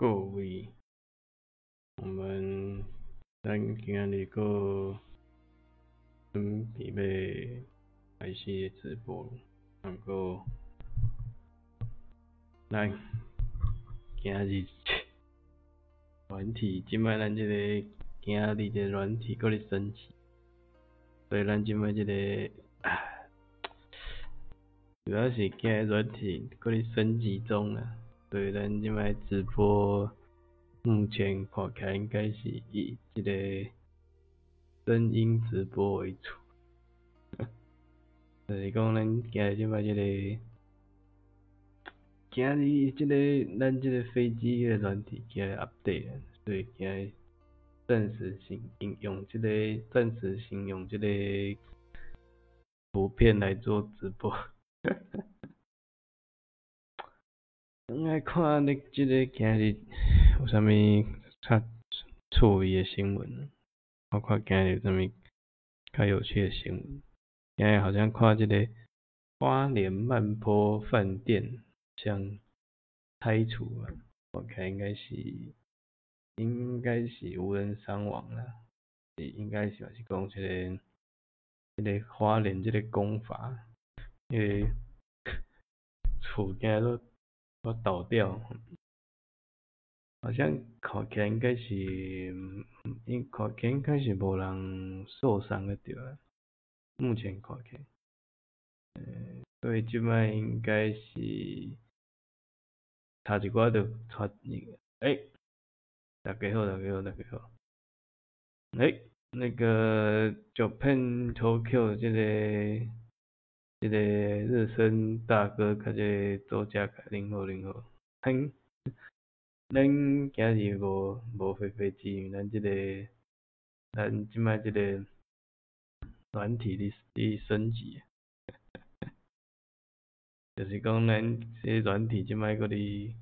各位，我们咱今日个准备开始直播，然后咱今日软体，即摆咱即个今日个软体搁咧升级，所以咱即摆即个主要是今日软体搁咧升级中啊。对，咱即摆直播，目前看起来应该是以即个声音直播为主。就是讲咱今日即摆即个，今日即个咱即个飞机个软体今日 update，所以今日暂时先应用即个暂时先用即个图片来做直播。来看你即个今日有啥物较趣味诶新闻，包括今日有啥物较有趣诶新闻。今日好像看即个花莲曼坡饭店将拆除啊，我看应该是应该是无人伤亡啦，应该是是讲即个即个花莲即个工法，因为厝惊都。我倒掉，好像看起来应该是，应看起来应该是无人受伤个对啊。目前看起，嗯，所以即摆应该是，差一寡就出那个，哎，大家好，大家好，大家好，哎，那个 Japan Tokyo 这个。即个日升大哥，甲即个周家凯，恁好恁好，咱咱今日无无飞飞机，咱即个咱即摆即个软体伫伫升级，就是讲咱即软体即摆搁伫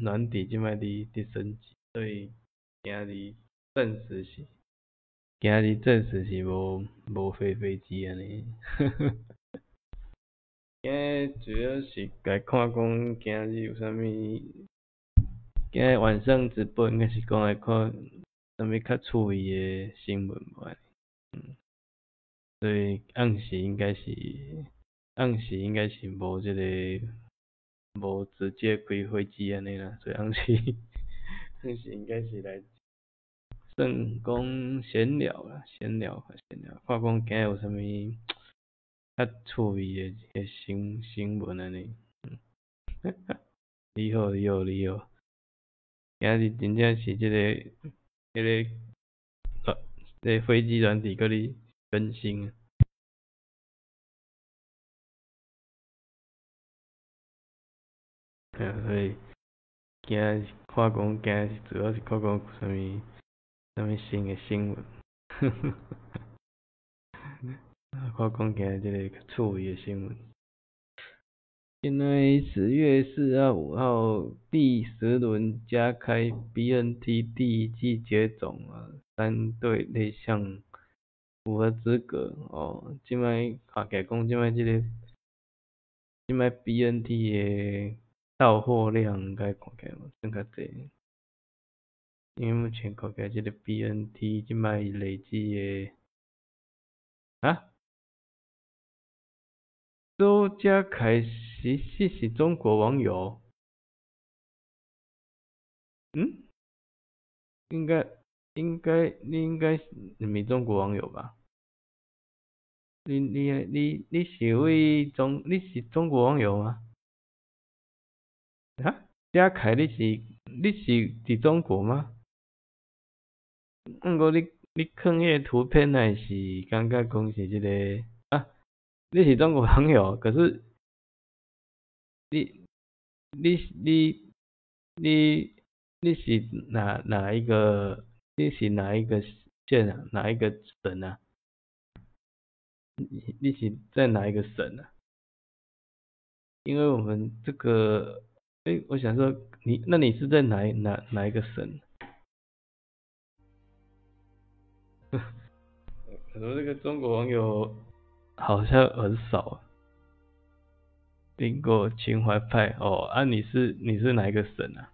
软体即摆伫伫升级，所以今日暂时是。今日暂时是无无飞飞机安尼，今日主要是来看讲今日有啥物，今日晚上直播应该是讲来看啥物较趣味诶新闻吧。嗯，所以暗时应该是暗时应该是无即个无直接开飞机安尼啦，所以暗时 暗时应该是来。算讲闲聊啦，闲聊啊，闲聊，看讲今日有啥物 较趣味诶新新闻安尼，嗯，你好，你好，你好，今日真正是即个，迄个，呃，个飞机软体搁咧更新啊，所以今日看讲今日主要是看讲啥物。啥物新诶新闻？呵 呵我讲起来即个趣味诶新闻。现在十月四号、五号第十轮加开 BNT 第一季接种啊，三队内向符合资格哦。即摆看起讲，即摆即个即摆 BNT 诶到货量应该看起来算较济。因为目前看起来，这个 BNT 即摆累计的啊，周家凯是是是中国网友，嗯？应该应该你应该是没中国网友吧？你你你你是位中你是中国网友吗？啊？家凯你是你是伫中国吗？毋过你你看迄个图片还是感觉讲是即个啊？你是中国朋友，可是你你你你你是哪哪一个？你是哪一个县啊？哪一个省啊？你你是在哪一个省啊？因为我们这个，诶，我想说你，那你是在哪哪哪一个省？很多这个中国网友好像很少。听过秦淮派哦，啊，你是你是哪一个省啊？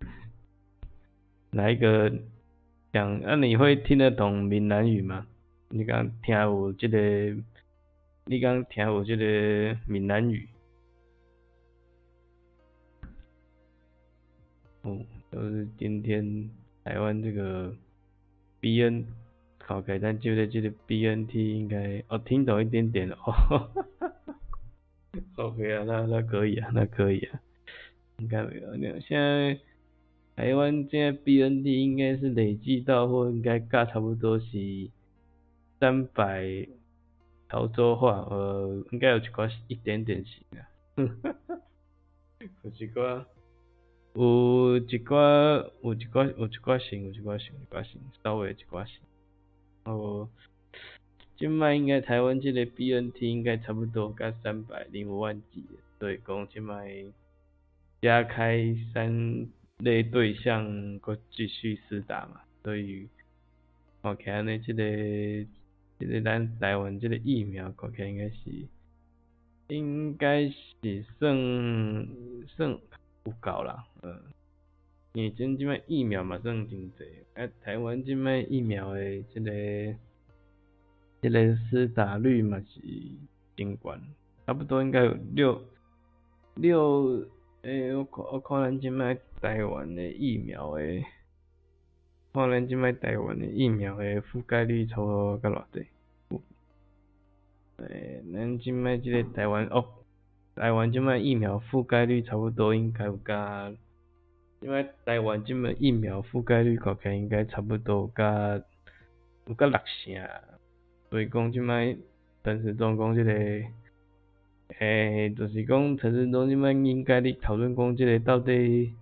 哪一个讲？啊，你会听得懂闽南语吗？你刚听我这个，你刚听我这个闽南语。哦，都、就是今天台湾这个 B N 好改，但就在这里 B N T 应该哦听懂一点点哦。OK 啊，那那可以啊，那可以啊，应该没有。那现在台湾现在 BNT 应该是累计到货，应该价差不多是三百潮州话，呃，应该有一寡一点点行啊。有一寡，有一寡，有一寡，有一寡行，有一寡行，一寡行，稍微一寡行。哦。今麦应该台湾这个 BNT 应该差不多甲三百零五万几，所以讲今麦加开三类对象，搁继续施打嘛，所以看起来呢，这个这个咱台湾这个疫苗看起来应该是应该是算算有够啦，嗯，因为即麦疫苗嘛算真济，啊台湾即麦疫苗的这个。这个施打率嘛是真悬，差不多应该有六六诶，我看我看咱即摆台湾的疫苗诶，看咱即摆台湾的疫苗诶覆盖率差不多甲偌济？诶，咱即摆即个台湾哦，台湾即卖疫苗覆盖率差不多应该有甲，因为台湾即卖疫苗覆盖率看起来应该差不多甲有甲六成。所以讲即卖陈时中讲即个，诶，就是讲陈时中即卖应该咧讨论讲即个到底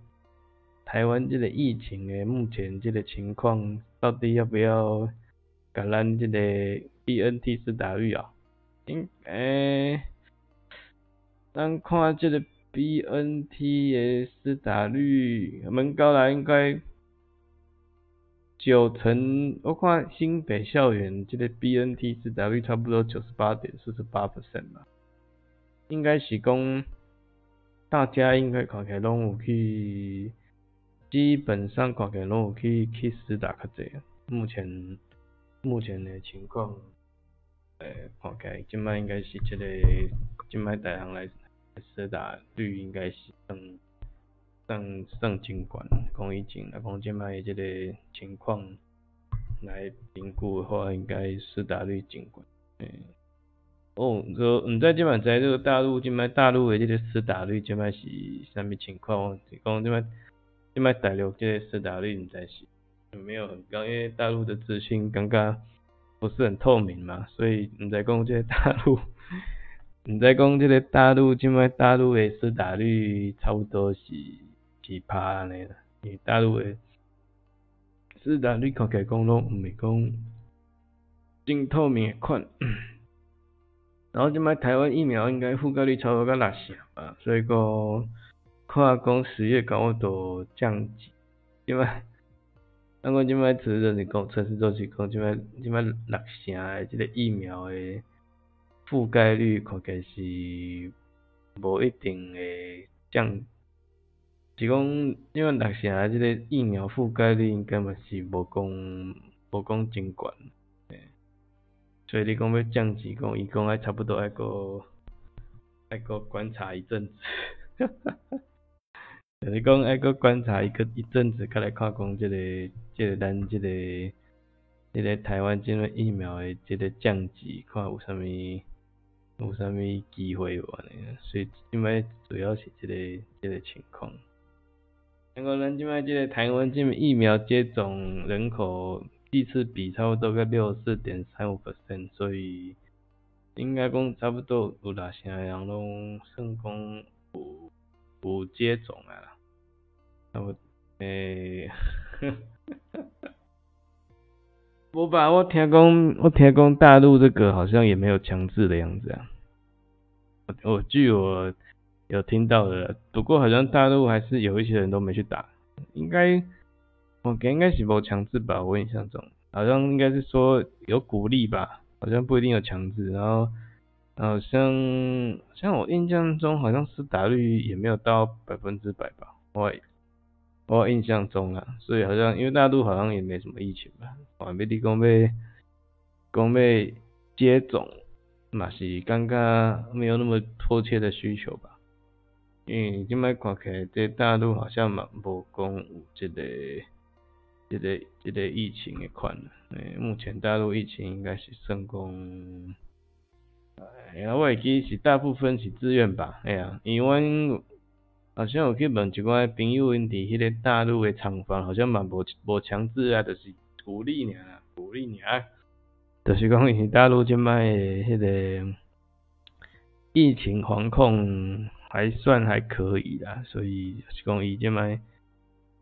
台湾即个疫情诶目前即个情况，到底要不要甲咱即个 BNT 四打率啊？应诶，咱看即个 BNT 诶施打率，蛮高啦，应该。九成，我看新北校园这个 BNT 施打率差不多九十八点四十八 percent 吧，应该是讲大家应该看起来拢有去，基本上看起来拢有去去施打较济。目前目前的情况，诶，看起来今摆应该是这个今摆大行来施打率应该是嗯。算算真悬，讲以前啊，讲即摆即个情况来评估的话，应该施打率真悬。诶，哦，个毋知即摆在这个大陆，即摆大陆的即个施打率即摆是啥物情况？是讲即摆即摆大陆即个施打率毋知是没有很高？因为大陆的资讯感觉不是很透明嘛，所以毋知讲即个大陆，毋知讲即个大陆即摆大陆的施打率差不多是。奇葩安尼啦，因为大陆诶，是但你看起来讲拢毋是讲真透明诶款，然后即摆台湾疫苗应该覆盖率超过甲六成吧，所以讲看讲十月搞我都降级，即摆，咱讲即摆只是讲测试做是讲即摆即摆六成诶即个疫苗诶覆盖率看起来是无一定会降。是讲，因为六成即个疫苗覆盖率应该嘛是无讲无讲真悬，诶，所以你讲要降级，讲伊讲爱差不多爱个爱个观察一阵子，哈哈。就是讲爱个观察一个一阵子，再来看讲即个即个咱即个即个台湾即个疫苗诶即个降级，看有啥物有啥物机会无安尼，所以因为主要是即个即个情况。香港咱即摆即个台湾即个疫苗接种人口第次比差不多个六四点三五 percent，所以应该讲差不多有六成人拢算讲有有接种啊。那么诶，我把我听讲，我听讲大陆这个好像也没有强制的样子啊。我据我。有听到的，不过好像大陆还是有一些人都没去打，应该我给应该是无强制吧，我印象中好像应该是说有鼓励吧，好像不一定有强制，然后好像像我印象中好像是打率也没有到百分之百吧，我我印象中啊，所以好像因为大陆好像也没什么疫情吧，还没你讲要讲要接种，嘛是感觉没有那么迫切的需求吧。因为即摆看起来，这大陆好像嘛无讲有即个、这个、这个疫情的款。诶，目前大陆疫情应该是算讲，哎呀，我会记是大部分是自愿吧。哎呀，因为好像有去问一寡朋友，因伫迄个大陆的厂房，好像嘛无无强制啊，就是鼓励尔，鼓励尔。就是讲伊大陆即摆的迄个疫情防控。还算还可以啦，所以是讲伊即摆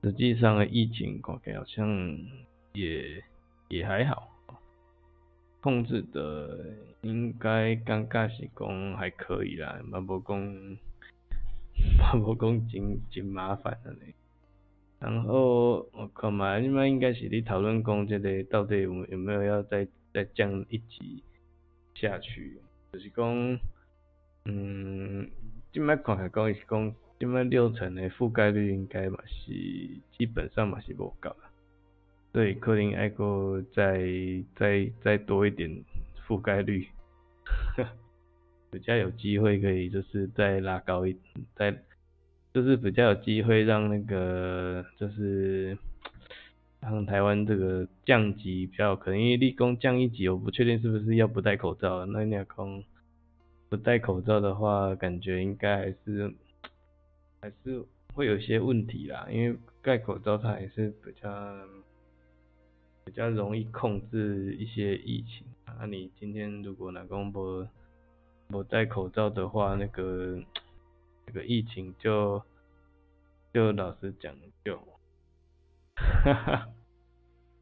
实际上的疫情看起好像也也还好，控制的应该感觉是讲还可以啦，嘛无讲嘛无讲真真麻烦安尼。然后我看嘛，即摆应该是咧讨论讲即个到底有有没有要再再降一级下去，就是讲嗯。即摆看起来讲是讲，即摆六成的覆盖率应该嘛是基本上嘛是无够啦，所以可能爱个再再再多一点覆盖率，比较有机会可以就是再拉高一，再就是比较有机会让那个就是让台湾这个降级比较可能，因为立功降一级，我不确定是不是要不戴口罩，那你讲。不戴口罩的话，感觉应该还是还是会有些问题啦。因为戴口罩它还是比较比较容易控制一些疫情。那你今天如果哪公不我戴口罩的话，那个那个疫情就就老实讲就，哈哈，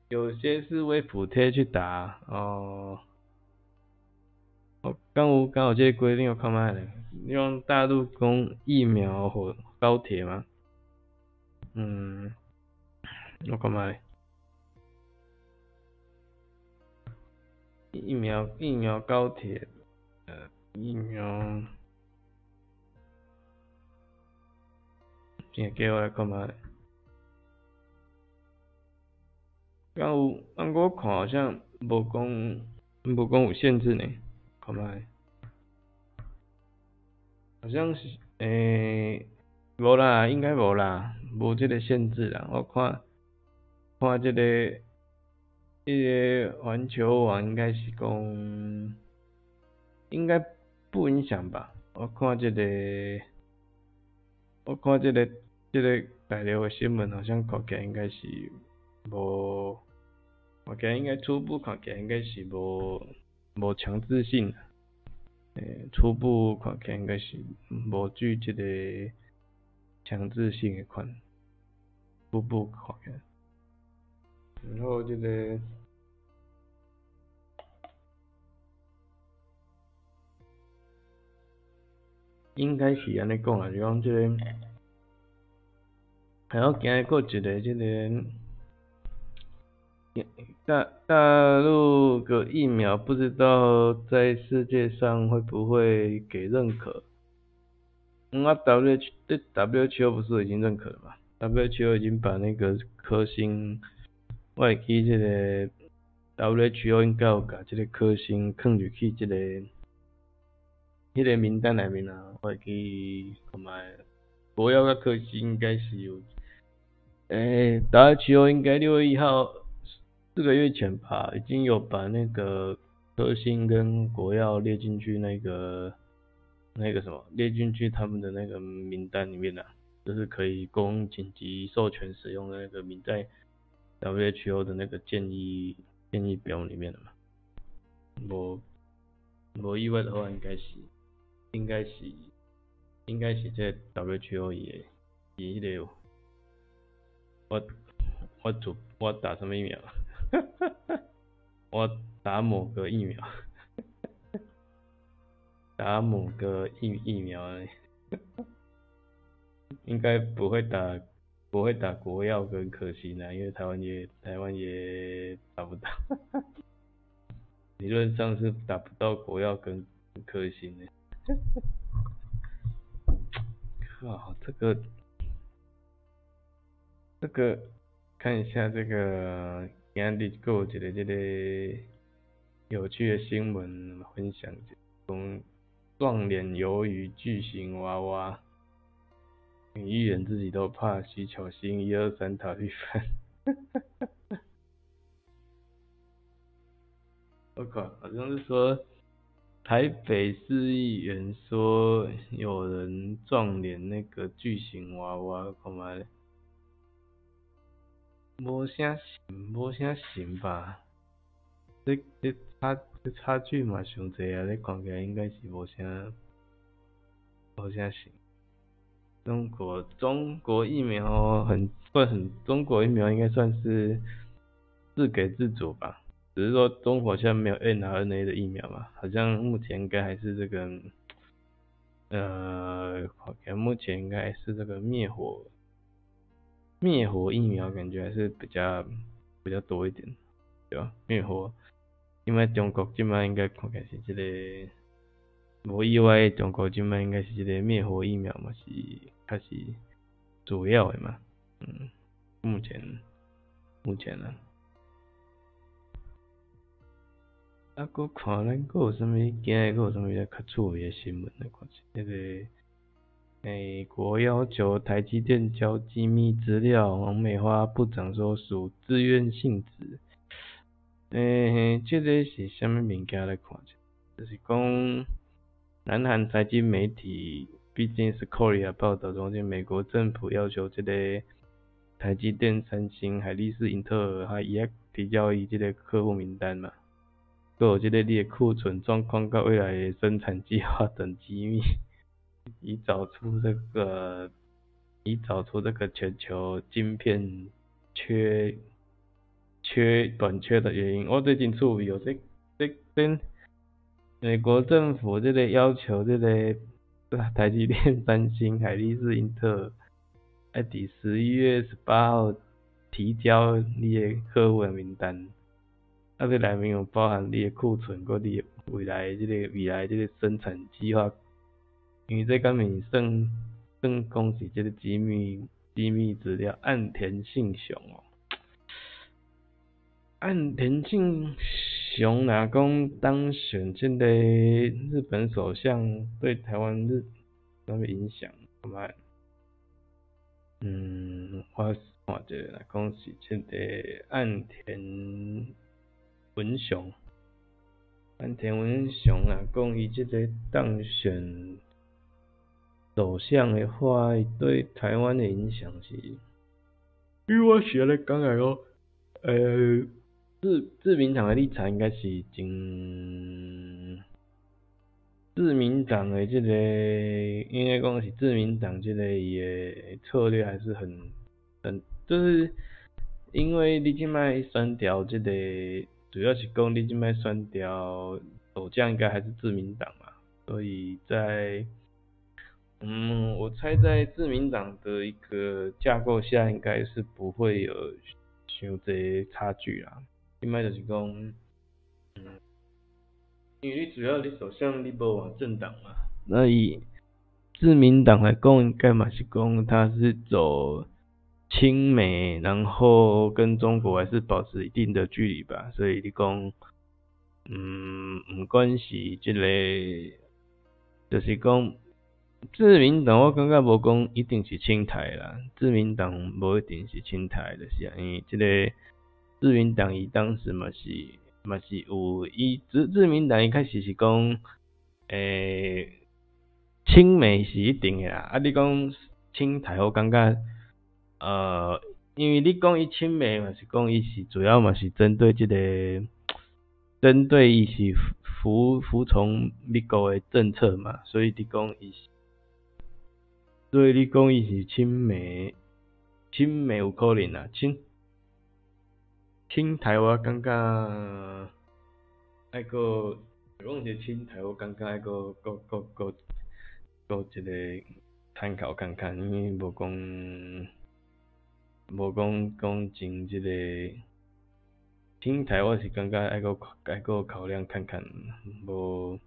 有些是为补贴去打哦。哦，刚有刚有这个规定，我看卖咧，用大陆供疫苗和高铁吗？嗯，我看卖，疫苗疫苗高铁，呃，疫苗，先给我看卖。刚有，按我看好像无讲无讲有限制呢。看卖，好像是诶，无啦，应该无啦，无这个限制啦。我看，看这个，这个环球网应该是讲，应该不影响吧？我看这个，我看这个，这个大陆的新闻好像看起来应该是无，看起来应该初步看起来应该是无。无强制性，诶，初步看起来应该是无具这个强制性的款，初步看起来。然后这个应该是安尼讲啊，就讲这个还要经过一个这个。大大陆个疫苗不知道在世界上会不会给认可？那 W H 对 W H O 不是已经认可了吗？W H O 已经把那个科兴外基这个 W H O 应该有把这个科兴放入去这个迄个名单内面啊，外基同埋国药个科兴应该是有，诶，W H O 应该六月一号。四个月前吧，已经有把那个科兴跟国药列进去那个那个什么列进去他们的那个名单里面了，就是可以供紧急授权使用的那个名在 WHO 的那个建议建议表里面了嘛。我我意外的话，应该是应该是应该是这 WHO 也也得有。我我做我打什么疫苗？我打某个疫苗，打某个疫疫苗，应该不会打，不会打国药跟科兴啊，因为台湾也台湾也打不到，理论上是打不到国药跟科兴的，靠，这个这个看一下这个今日有一个这个有趣的新闻分享，从撞脸鱿鱼巨型娃娃，女艺人自己都怕，徐巧芯一二三塔绿饭，我靠，好像是说。台北市议员说有人撞脸那个巨型娃娃，看卖无啥行，无啥行吧？这这差这差距嘛上济啊！你看起来应该是无啥无啥行。中国中国疫苗很算很，中国疫苗应该算是自给自足吧？只是说中国现在没有 mRNA 的疫苗嘛，好像目前应该还是这个，呃，好像目前应该是这个灭火灭火疫苗，感觉还是比较比较多一点，对吧？灭火，因为中国今麦应该看起来是这个，无意外，中国今麦应该是这个灭火疫苗嘛，是它是主要的嘛，嗯，目前目前呢。啊搁看咱搁有啥物，今日搁有啥物较趣味诶新闻咧？看下，那个美国要求台积电交机密资料，王美花部长说属自愿性质。诶，这个是啥物物件来看下？就是讲，南韩财经媒体毕竟是 Korea 报道中，就美国政府要求即个台积电、三星、海力士、英特尔，还伊也提交伊即个客户名单嘛。各有即个你的库存状况、甲未来的生产计划 等机密，以找出这个，以找出这个全球晶片缺缺短缺的原因。我最近注意哦，这这跟美国政府这个要求，这个台积电、三星、海力士、英特尔，在第十一月十八号提交你的客户的名单。啊，这内面有包含你的库存，佮你未来即个未来即个生产计划，因为这根本算算讲是即个机密机密资料。岸田信雄哦，岸田信雄若讲当选即个日本首相，对台湾日什么影响？咁啊，嗯，我看着来讲是即个岸田。文雄，安田文雄啊，讲伊即个当选首相的话，对台湾的影响是，因为我写咧讲来讲，呃，自自民党的立场应该是真，自民党的即个应该讲是自民党即个伊的策略还是很很，就是因为你即卖删掉即个。主要是讲你即摆选掉首相应该还是自民党嘛，所以在嗯，我猜在自民党的一个架构下，应该是不会有像这差距啦。另外就是讲，嗯，因为你主要你首相你无往政党嘛，那以自民党来讲，应该嘛是讲他是走。亲美，然后跟中国还是保持一定的距离吧，所以你讲，嗯，唔关系，即个就是讲，自民党我感觉无讲一定是亲台啦，自民党无一定是亲台的，是啊，因为即个自民党伊当时嘛是嘛是有伊自自民党一开始是讲，诶，亲美是一定的啦，啊，你讲亲台我感觉。呃，因为你讲伊亲美嘛，是讲伊是主要嘛是针对即个，针对伊是服服从美国的政策嘛，所以你讲伊，所以你讲伊是亲美，亲美有可能啊，亲亲台我感觉，爱个，讲是亲台我感觉爱个个个个个一个参考看看，因为无讲。无讲讲真即个，心态我是感觉爱个爱个考量看看，无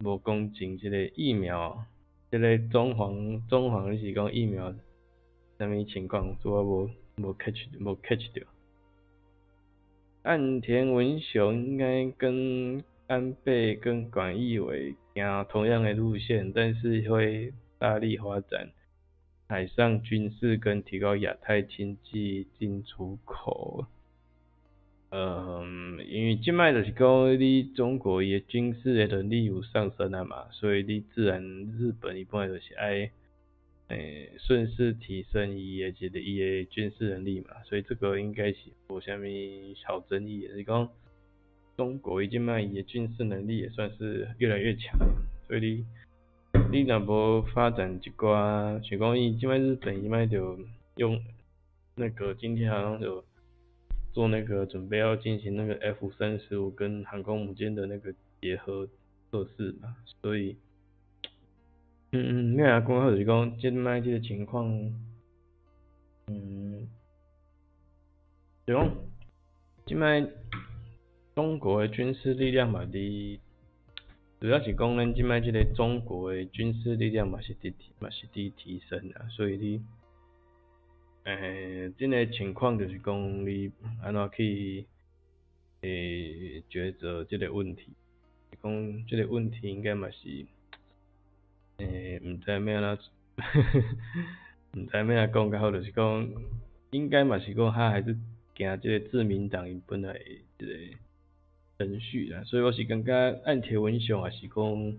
无讲真即个疫苗，即个中黄中黄你是讲疫苗，啥物情况，做我无无 catch 无 catch 着。岸田文雄应该跟安倍跟广义伟行同样的路线，但是会大力发展海上军事跟提高亚太经济进出口。嗯，因为即摆就是讲你中国伊军事的能力有上升啊嘛，所以你自然日本一般就是爱诶顺势提升伊的一个伊的军事能力嘛，所以这个应该是无虾米好争议，是讲中国伊即摆伊的军事能力也算是越来越强，所以你你若无发展一寡，像讲伊即摆日本伊摆就用那个今天好像就。做那个准备要进行那个 F 三十五跟航空母舰的那个结合测试嘛，所以，嗯嗯，咩啊？讲就是讲，即卖即个情况，嗯，就讲，即摆中国的军事力量嘛，伫，主要是讲咱即卖即个中国的军事力量嘛是伫嘛是伫提升啊，所以你。诶，即个情况就是讲你安怎去诶抉择即个问题，讲即个问题应该嘛是诶，毋知咩啦，毋知咩啦讲较好，就是讲应该嘛是讲他还是行即个自民党伊本来即个程序啦，所以我是感觉岸田文雄也是讲，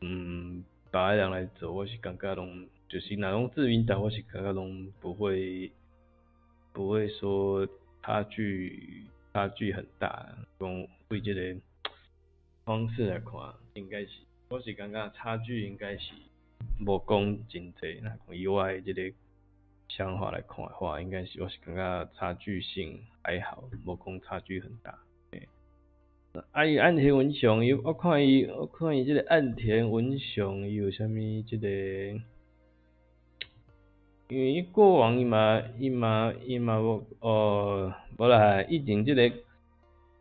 嗯，把人来做，我是感觉拢。就是那种自民党，我是感觉拢不会，不会说差距差距很大。从为这个方式来看，应该是我是感觉差距应该是无讲真济。那从以外这个想法来看的话，应该是我是感觉差距性还好，无讲差距很大。啊，伊岸田文雄，伊我看伊，我看伊这个岸田文雄伊有啥物这个。因为伊过往伊嘛伊嘛伊嘛无哦，无啦，以前即个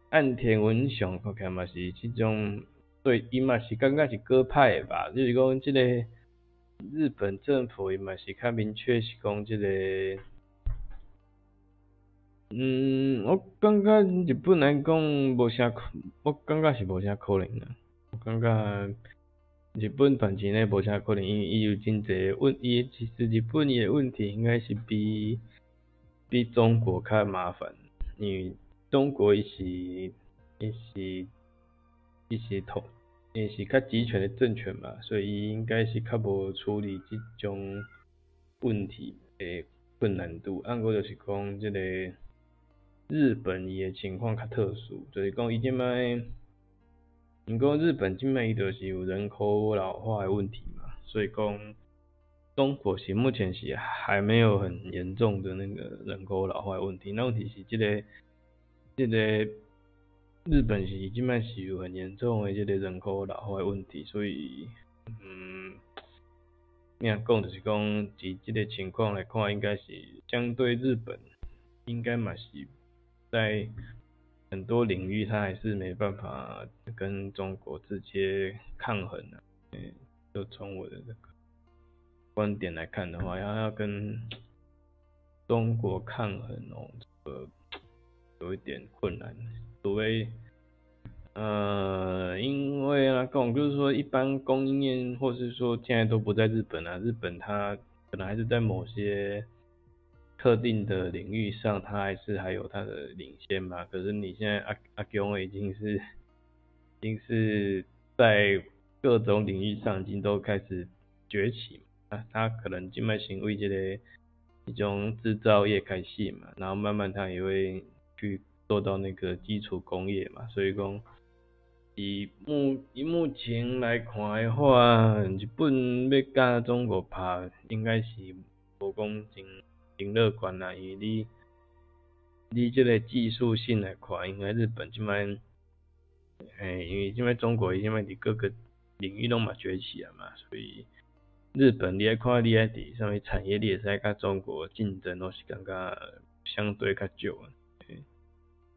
岸田文雄看起来嘛是即种对伊嘛是感觉是鸽派的吧，就是讲即个日本政府伊嘛是较明确是讲即个，嗯，我感觉日本来讲无啥可，我感觉是无啥可能啊，我感觉。日本短期内无啥可能，因为伊有真侪问，伊其实日本伊诶问题应该是比比中国较麻烦，因为中国伊是伊是伊是统伊是较集权的政权嘛，所以伊应该是较无处理即种问题诶困难度。按过就是讲即个日本伊诶情况较特殊，就是讲伊即摆。因讲日本即卖伊就是有人口老化的问题嘛，所以讲中国是目前是还没有很严重的那个人口老化问题。那问题是即个即个日本是即卖是有很严重的即个人口老化问题，所以嗯，你讲就是讲，以即个情况来看，应该是相对日本应该嘛是在。很多领域，它还是没办法跟中国直接抗衡的。嗯，就从我的这个观点来看的话，要要跟中国抗衡哦，这个有一点困难。所谓呃，因为啊，讲就是说，一般供应链或是说现在都不在日本啊，日本它可能还是在某些。特定的领域上，它还是还有它的领先嘛。可是你现在阿阿强已经是，已经是在各种领域上已经都开始崛起嘛。它可能静脉型为这个一种制造业开始嘛，然后慢慢它也会去做到那个基础工业嘛。所以讲，以目以目前来看的话，日本要甲中国拍，应该是无讲真。挺乐观啦，因为你，你这个技术性来看，应该日本即摆，诶，因为即摆中国因为伫各个领域拢嘛崛起啊嘛，所以日本你爱看你爱伫上面产业链在甲中国竞争，都是感觉相对较少啊。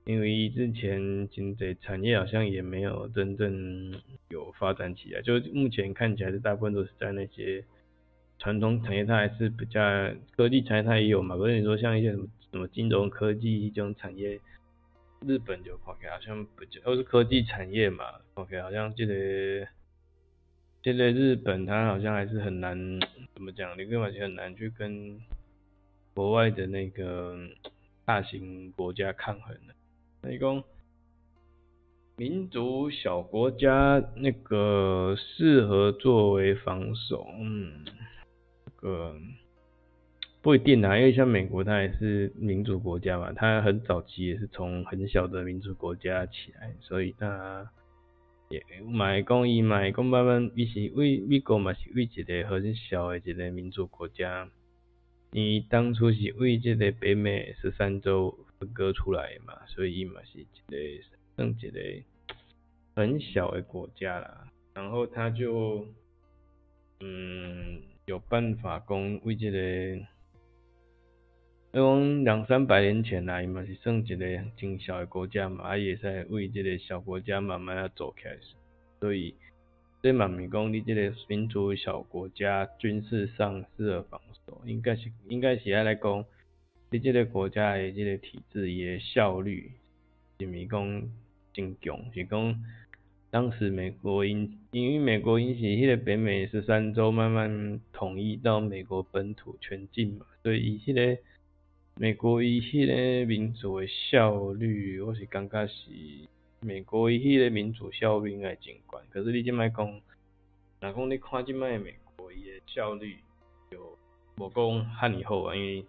因为之前经济产业好像也没有真正有发展起来，就目前看起来是大部分都是在那些。传统产业它还是比较科技产业它也有嘛，不是你说像一些什么什么金融科技这种产业，日本就 OK 好像不都是科技产业嘛，OK 好像这个现在日本它好像还是很难怎么讲，你根本就很难去跟国外的那个大型国家抗衡的，那一共。民族小国家那个适合作为防守，嗯，个不一定啊，因为像美国它也是民主国家嘛，它很早期也是从很小的民主国家起来，所以它也买讲伊买讲慢慢伊是为美国嘛是为一个很小的一个民主国家，你当初是为这个北美十三州分割出来嘛，所以伊嘛是一个。算一个很小的国家啦，然后他就嗯有办法讲为这个，讲两三百年前啦，伊嘛是算一个真小的国家嘛，也是为这个小国家慢慢啊做起来，所以这嘛咪讲你这个民族小国家军事上适合防守，应该是应该是爱来讲，你这个国家的这个体制也效率，是咪讲？真强，是讲当时美国因因为美国因是迄个北美十三州慢慢统一到美国本土全境嘛，所以伊迄个美国伊迄个民主的效率，我是感觉是美国伊迄个民主效率应该真高。可是你即摆讲，若讲你看即摆美国伊的效率就无讲遐尔好啊，因为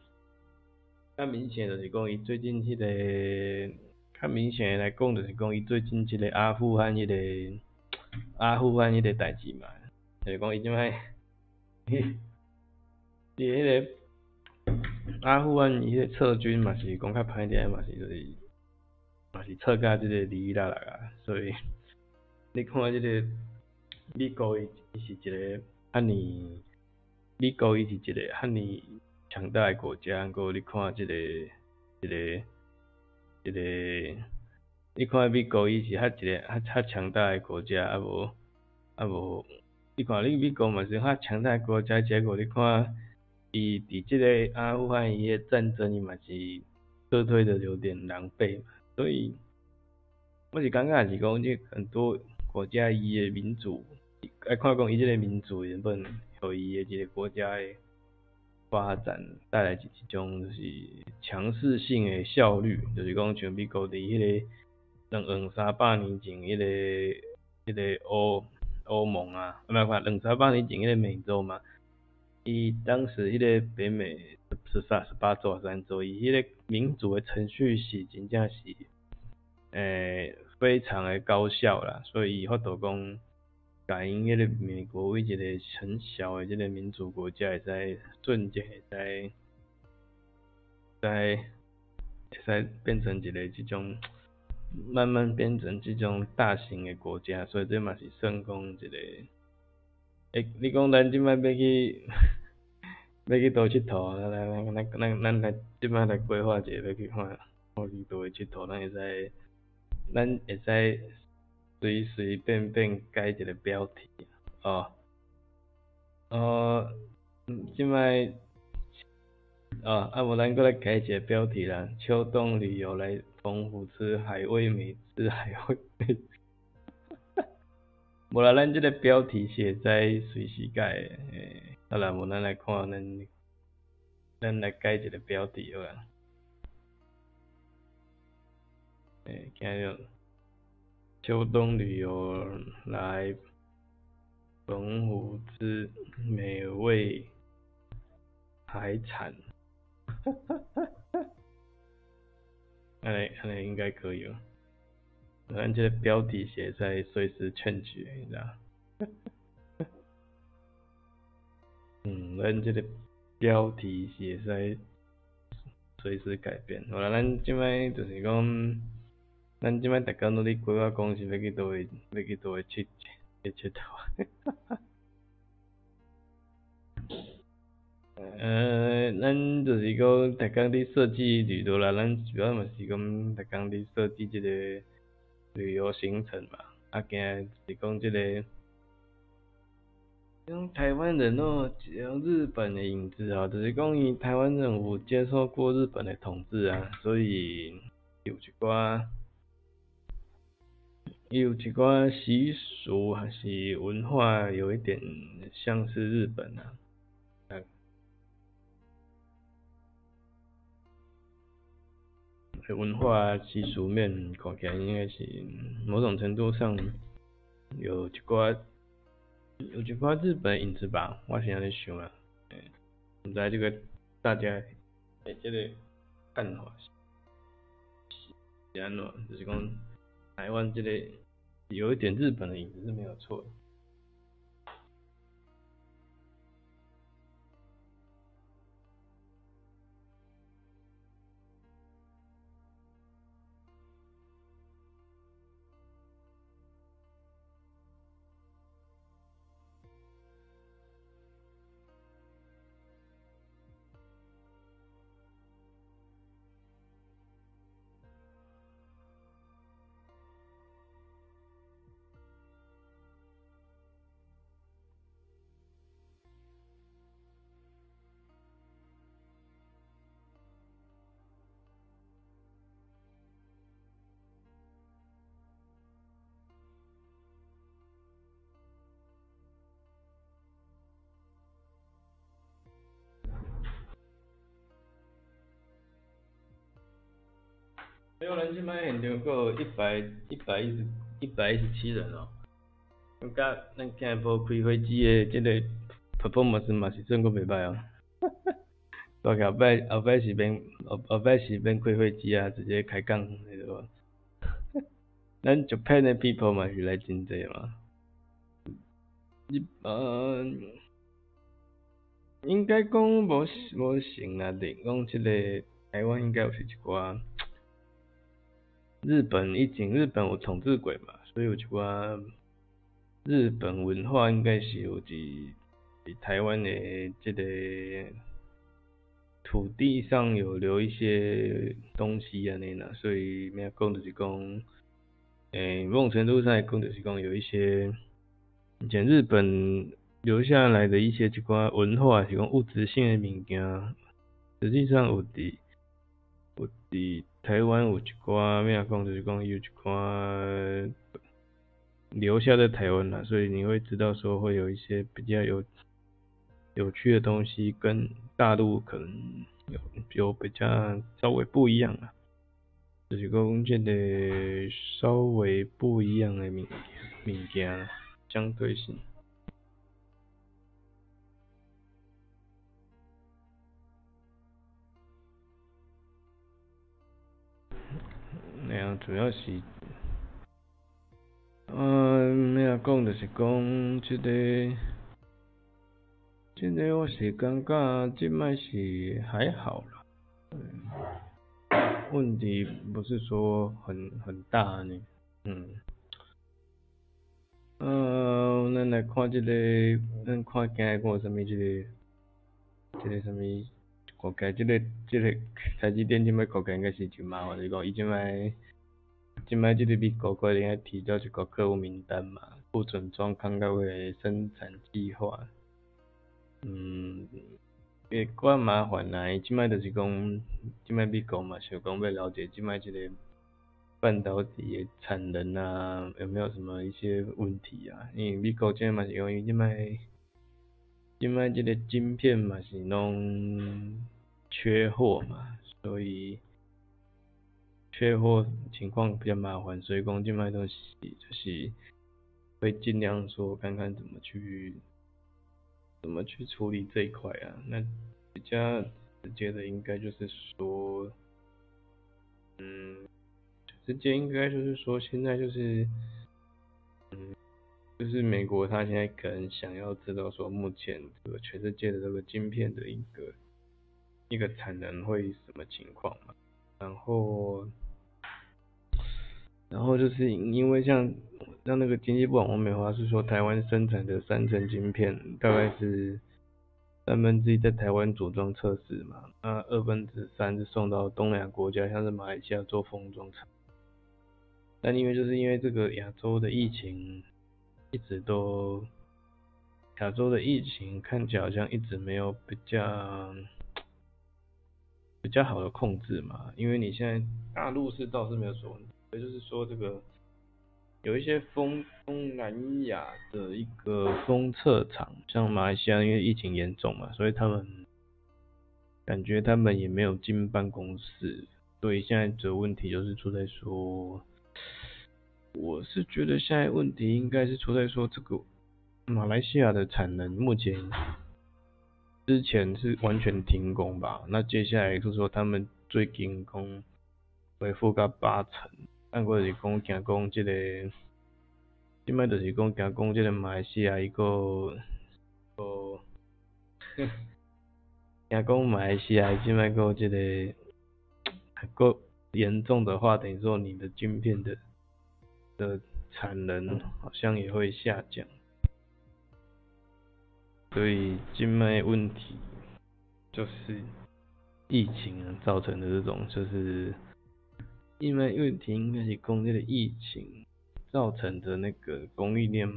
较明显就是讲伊最近迄个。较明显来讲，就是讲伊最近即个阿富汗迄个 阿富汗迄个代志嘛，就是讲伊即摆，伊迄个阿富汗伊个撤军嘛是讲较歹点嘛是就是嘛是撤甲即个利益啦啦啊，所以 你看即个美国伊是一个遐尼，美国伊是一个遐尼强大诶国家，过你看即个即个。一个，你看美国伊是较一个较较强大诶国家，啊无啊无，你看你美国嘛是较强大诶国家，结果你看伊伫即个阿富汗伊诶战争伊嘛是撤退的有点狼狈嘛，所以我是感觉是讲即很多国家伊诶民主，爱看讲伊即个民主原本互伊诶即个国家诶。发展带来一种就是强势性的效率，就是讲像美国伫迄个两两三百年前迄个迄个欧欧盟啊，唔系两三百年前迄个美洲嘛，伊当时迄个北美十三十八州三州，伊迄个民主的程序是真正是诶非常的高效啦，所以伊发度讲。感应迄个美国为一个很小的这个民主国家，会使瞬间会使，在会使变成一个这种，慢慢变成这种大型的国家，所以这嘛是算讲一个，诶，你讲咱即摆要去，要去倒佚佗，来来来，咱咱咱来即摆来规划一下要去看，看去倒位佚佗，咱会使，咱会使。随随便便改一个标题啊，哦，哦，即摆，哦，啊无咱过来改一个标题啦，秋冬旅游来澎湖吃海味美吃海味美，哈哈，无啦，咱即个标题写在随时改，诶，好啦，无咱来看咱，咱来改一个标题好啊，诶，今日。秋冬旅游来澎湖之美味海产，哈哈哈哈看来看来应该可以了。咱这个标题写在随时劝取，你知道？嗯，咱这个标题写在随时改变。好了，咱今摆就是讲。咱即摆逐工拢咧规划讲是要去倒位，要去倒位佚佚佚佗。呃，咱就是讲逐工伫设计旅途啦，咱主要嘛是讲逐工伫设计即个旅游行程嘛。啊，今是讲即个，讲台湾人哦，讲日本的影子啊，就是讲伊台湾人有接受过日本的统治啊，所以有一寡，伊有一寡习俗还是文化有一点像是日本啊。文化习俗面看起来应该是某种程度上有一寡有一寡日本影子吧，我是安尼想啊。唔知这个大家诶这个看法是安怎？就是讲台湾这类有一点日本的影子是没有错的。没有人去买现场够一百一百一十一百一十七人哦。我甲咱今日无开飞机的即个 performance 嘛是算阁袂歹哦。哈哈，大后摆后摆是免后后摆是免开飞机啊，直接开讲，对无？咱 Japan 的 people 嘛是来真济嘛。日本应该讲无无成啊，的，讲即个台湾应该有是一寡。日本以前日本有统治过嘛，所以有一寡日本文化应该是有伫台湾的这个土地上有留一些东西安尼啦，所以咩讲就是讲，诶，某种程度上讲就是讲有一些以前日本留下来的一些一寡文化是讲物质性的物件，实际上有伫有伫。台湾有一寡咩讲，就是讲有一寡留下在台湾啦，所以你会知道说会有一些比较有有趣的东西，跟大陆可能有有比较稍微不一样啊，就是讲这个稍微不一样的物物件，相对性。那样主要是，嗯，那样讲就是讲，这个，这个我是感觉这卖是还好啦，问题不是说很很大呢，嗯，呃，咱来看这个，咱看今日看什么这个，这个什么？国家即个即个台积电即摆国家应该是真麻烦，是讲伊即摆即摆即个美国国应该提交一个客户名单嘛，不准装康到个生产计划。嗯，会怪麻烦啦，伊即摆就是讲，即摆美国嘛想讲要了解即摆即个半导体的产能啊，有没有什么一些问题啊？因为美国即嘛是因为即摆。即摆即个晶片嘛是拢缺货嘛，所以缺货情况比较麻烦，所以讲即摆都是就是会尽量说看看怎么去怎么去处理这一块啊。那比较直接的应该就是说，嗯，直接应该就是说现在就是，嗯。就是美国，他现在可能想要知道说，目前这个全世界的这个晶片的一个一个产能会什么情况嘛？然后，然后就是因为像像那个经济部长王美华是说，台湾生产的三层晶片大概是三分之一在台湾组装测试嘛，那二分之三是送到东南亚国家，像是马来西亚做封装厂。但因为就是因为这个亚洲的疫情。一直都亚洲的疫情看起来好像一直没有比较比较好的控制嘛，因为你现在大陆是倒是没有说，也就是说这个有一些东东南亚的一个封测厂，像马来西亚因为疫情严重嘛，所以他们感觉他们也没有进办公室，所以现在的问题就是出在说，我是觉得现在问题应该是出在说这个马来西亚的产能目前。之前是完全停工吧，那接下来就是说他们最近工恢复到八成，按过是讲惊讲这个，即摆就是讲惊讲这个马来西亚一个，个，惊讲马来西亚即摆个这个，个严重的话，等于说你的晶片的的产能好像也会下降。所以静脉问题就是疫情造成的这种，就是静脉问题应该是供这的疫情造成的那个供应链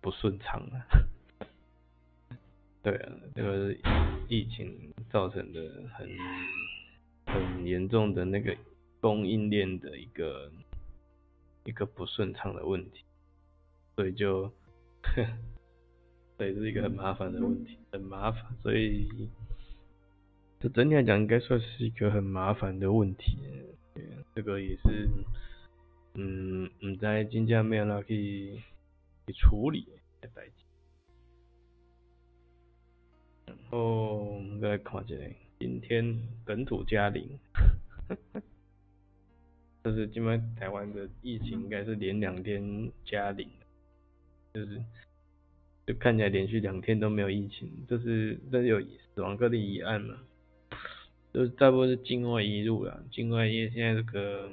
不顺畅啊。对啊，这个疫情造成的很很严重的那个供应链的一个一个不顺畅的问题，所以就。对，是一个很麻烦的问题，很麻烦，所以，这整体来讲，应该算是一个很麻烦的问题。这个也是，嗯，唔知真正咩啦去去处理的代志。然后再看一下，今天本土加零，就是今麦台湾的疫情应该是连两天加零，就是。就看起来连续两天都没有疫情，就是这有死亡个例一案嘛，就是大部分是境外移入啦，境外因为现在这个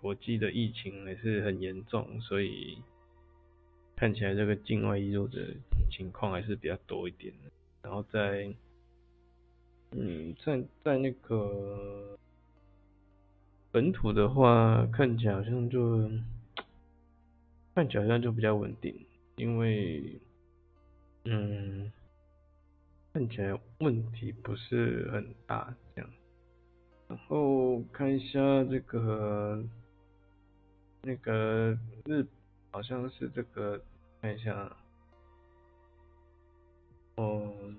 国际的疫情还是很严重，所以看起来这个境外移入的情况还是比较多一点的。然后在，嗯，在在那个本土的话，看起来好像就看起来好像就比较稳定，因为。嗯，看起来问题不是很大，这样。然后看一下这个，那个日好像是这个，看一下。嗯，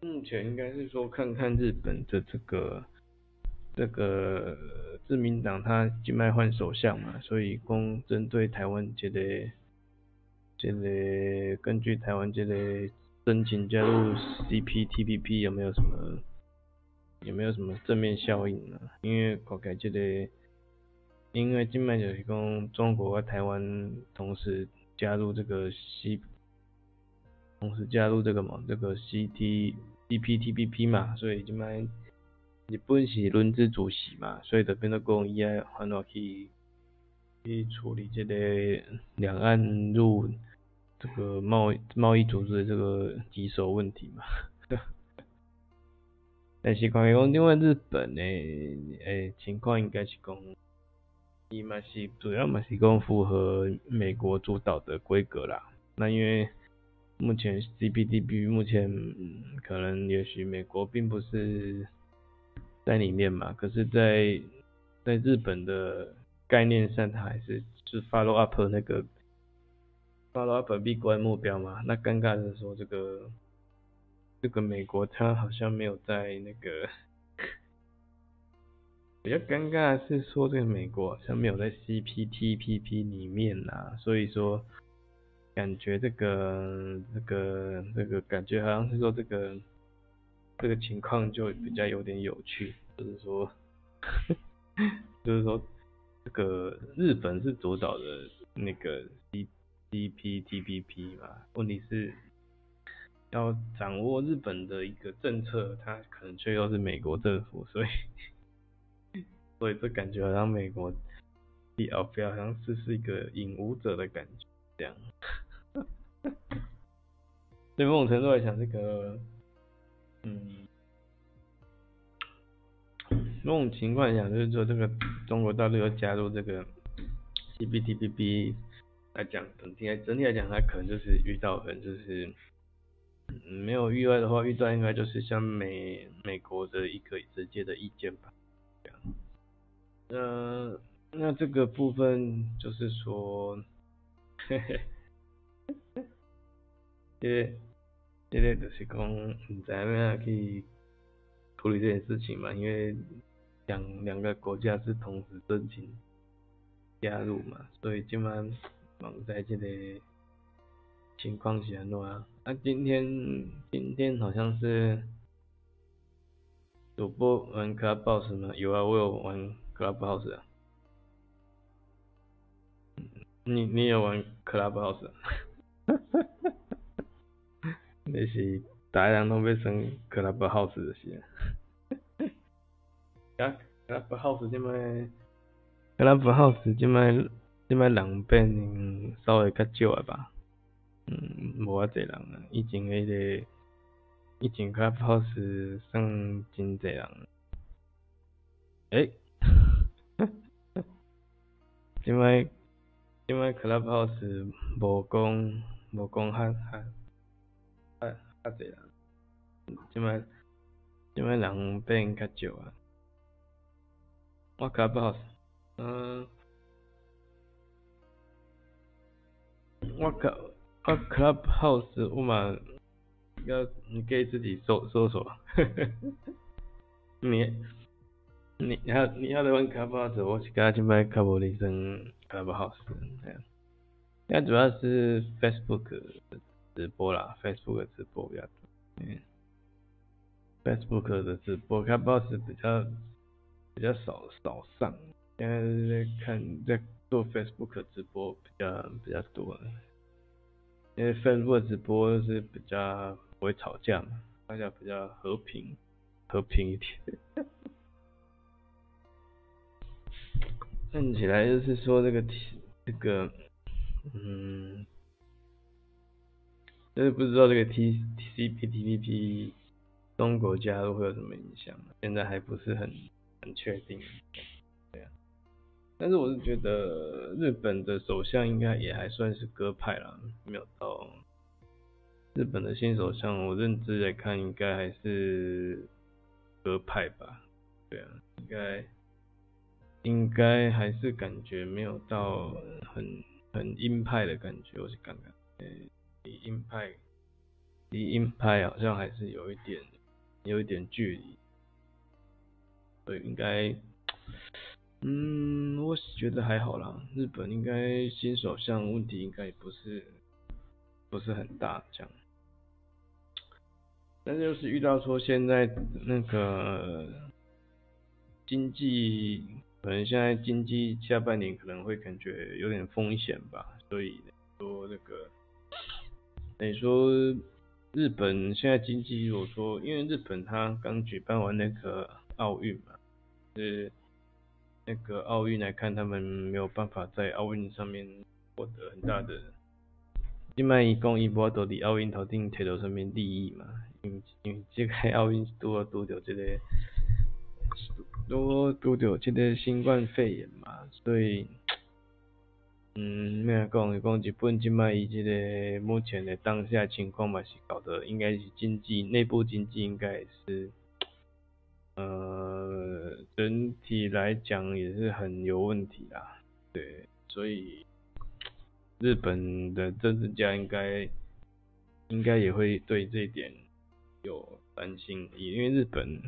目前应该是说看看日本的这个，这个自民党他静脉换首相嘛，所以公针对台湾这个。这个根据台湾这个申请加入 CPTPP 有没有什么有没有什么正面效应呢？因为国家这个，因为今麦就是讲中国和台湾同时加入这个 C，同时加入这个嘛，这个 CT CPTPP 嘛，所以今麦日本是轮值主席嘛，所以就变得讲伊爱反落去去处理这个两岸入。这个贸贸易组织的这个棘手问题嘛，但是关于讲另外日本的诶情况，应该是讲伊嘛是主要嘛是讲符合美国主导的规格啦。那因为目前 CPTP 目前可能也许美国并不是在里面嘛，可是，在在日本的概念上，它还是是 follow up 那个。follow up 闭关目标嘛？那尴尬的是说，这个这个美国它好像没有在那个比较尴尬的是说，这个美国好像没有在 CPTPP 里面呐，所以说感觉这个这个这个感觉好像是说这个这个情况就比较有点有趣，就是说就是说这个日本是主导的那个 C。CPTPP 嘛，问题是要掌握日本的一个政策，它可能却又是美国政府，所以所以这感觉好像美国比较比较好像是是一个引舞者的感觉这样。对某种程度来讲，这个嗯，那种情况下，就是说这个中国大陆要加入这个 CPTPP。来讲，整体来整体来讲，它可能就是遇到可能就是，没有意外的话，遇到应该就是像美美国的一个直接的意见吧，这样。那那这个部分就是说，嘿嘿，对即个就是讲，唔知要去处理这件事情嘛，因为两两个国家是同时申请加入嘛，所以今晚。忙在这个情况是安，怎啊？啊，今天今天好像是主播玩 Clubhouse 吗？有啊，我有玩 Clubhouse 啊。你你有玩 Clubhouse？哈哈哈那是大家拢要升 Clubhouse 就是。啊，Clubhouse 这摆，Clubhouse 这摆。即摆人变稍微较少啊吧，嗯，无啊侪人啊，以前迄个以前 Clubhouse 算真侪人，诶，即摆即摆 Clubhouse 无讲无讲较较较侪人，即摆即摆人变较少啊，我 Clubhouse，嗯。我靠，我 Clubhouse 我嘛要你可以自己搜搜索，你你要你要来玩 Clubhouse，我是感觉即摆较无认真 Clubhouse，哎，现在主要是 Facebook 直播啦，Facebook 的直播比较多，嗯，Facebook 的直播看 b o s 比较比较少少上，现在在看在。做 Facebook 直播比较比较多，因为 Facebook 直播是比较不会吵架嘛，大家比较和平和平一点。看起来就是说这个这个，嗯，就是不知道这个 T C P T P P 中国加入会有什么影响，现在还不是很很确定。但是我是觉得日本的首相应该也还算是鸽派啦，没有到日本的新首相，我认知来看应该还是鸽派吧，对啊，应该应该还是感觉没有到很很鹰派的感觉，我是感觉，离鹰派离鹰派好像还是有一点有一点距离，所以应该。嗯，我觉得还好啦，日本应该新首相问题应该不是不是很大这样，但就是遇到说现在那个经济可能现在经济下半年可能会感觉有点风险吧，所以说那个等于说日本现在经济如果说因为日本它刚举办完那个奥运嘛，是。那个奥运来看，他们没有办法在奥运上面获得很大的。另外一共一波都离奥运头顶铁头上面利益嘛，因为因为这个奥运多多久这个多多久这个新冠肺炎嘛，所以嗯，咩讲？讲日本即卖伊这个目前的当下情况嘛，是搞得应该是经济内部经济应该也是。呃，整体来讲也是很有问题啦，对，所以日本的政治家应该应该也会对这一点有担心，因为日本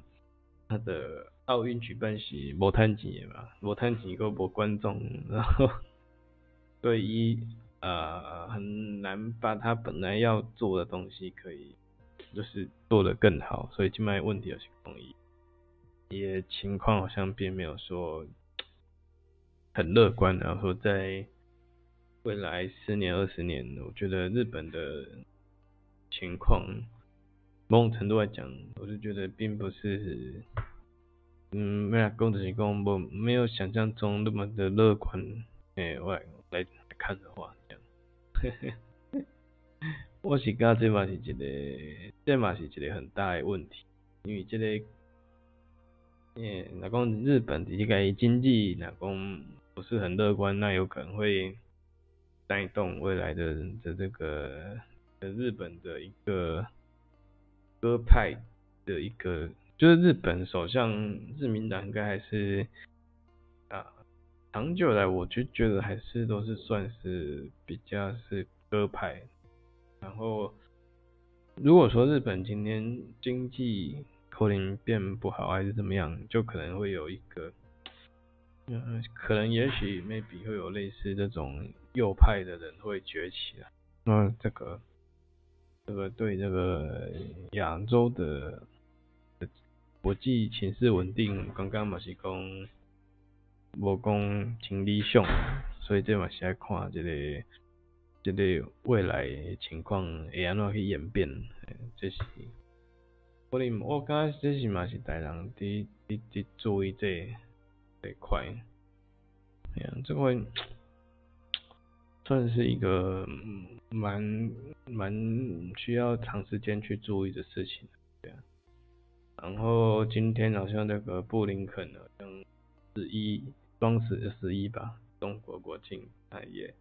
它的奥运举办是无摊钱的嘛，无摊钱个无观众，然后对于呃很难把他本来要做的东西可以就是做得更好，所以今麦问题有些容易。也情况好像并没有说很乐观，然后说在未来十年、二十年，我觉得日本的情况某种程度来讲，我是觉得并不是，嗯，没有工作情况不没有想象中那么的乐观。诶，我来看的话，这样，我是觉这嘛是一个，这嘛是一个很大的问题，因为这个。耶，那讲日本的这个经济，那讲不是很乐观，那有可能会带动未来的的这个的日本的一个鸽派的一个，就是日本首相日民党应该还是啊，长久来我就觉得还是都是算是比较是鸽派，然后如果说日本今天经济可能变不好还是怎么样，就可能会有一个。嗯，可能也许 maybe 会有类似这种右派的人会崛起啊。那这个这个对这个亚洲的国际情势稳定，刚刚嘛是讲无讲挺理想，所以这嘛是爱看这个这个未来情况会安怎去演变。这是可能我感觉这是嘛是大人伫伫伫注意这。这块，哎呀，这块算是一个蛮蛮需要长时间去注意的事情，对啊。然后今天好像那个布林肯好像十一双十十一吧，中国国庆他也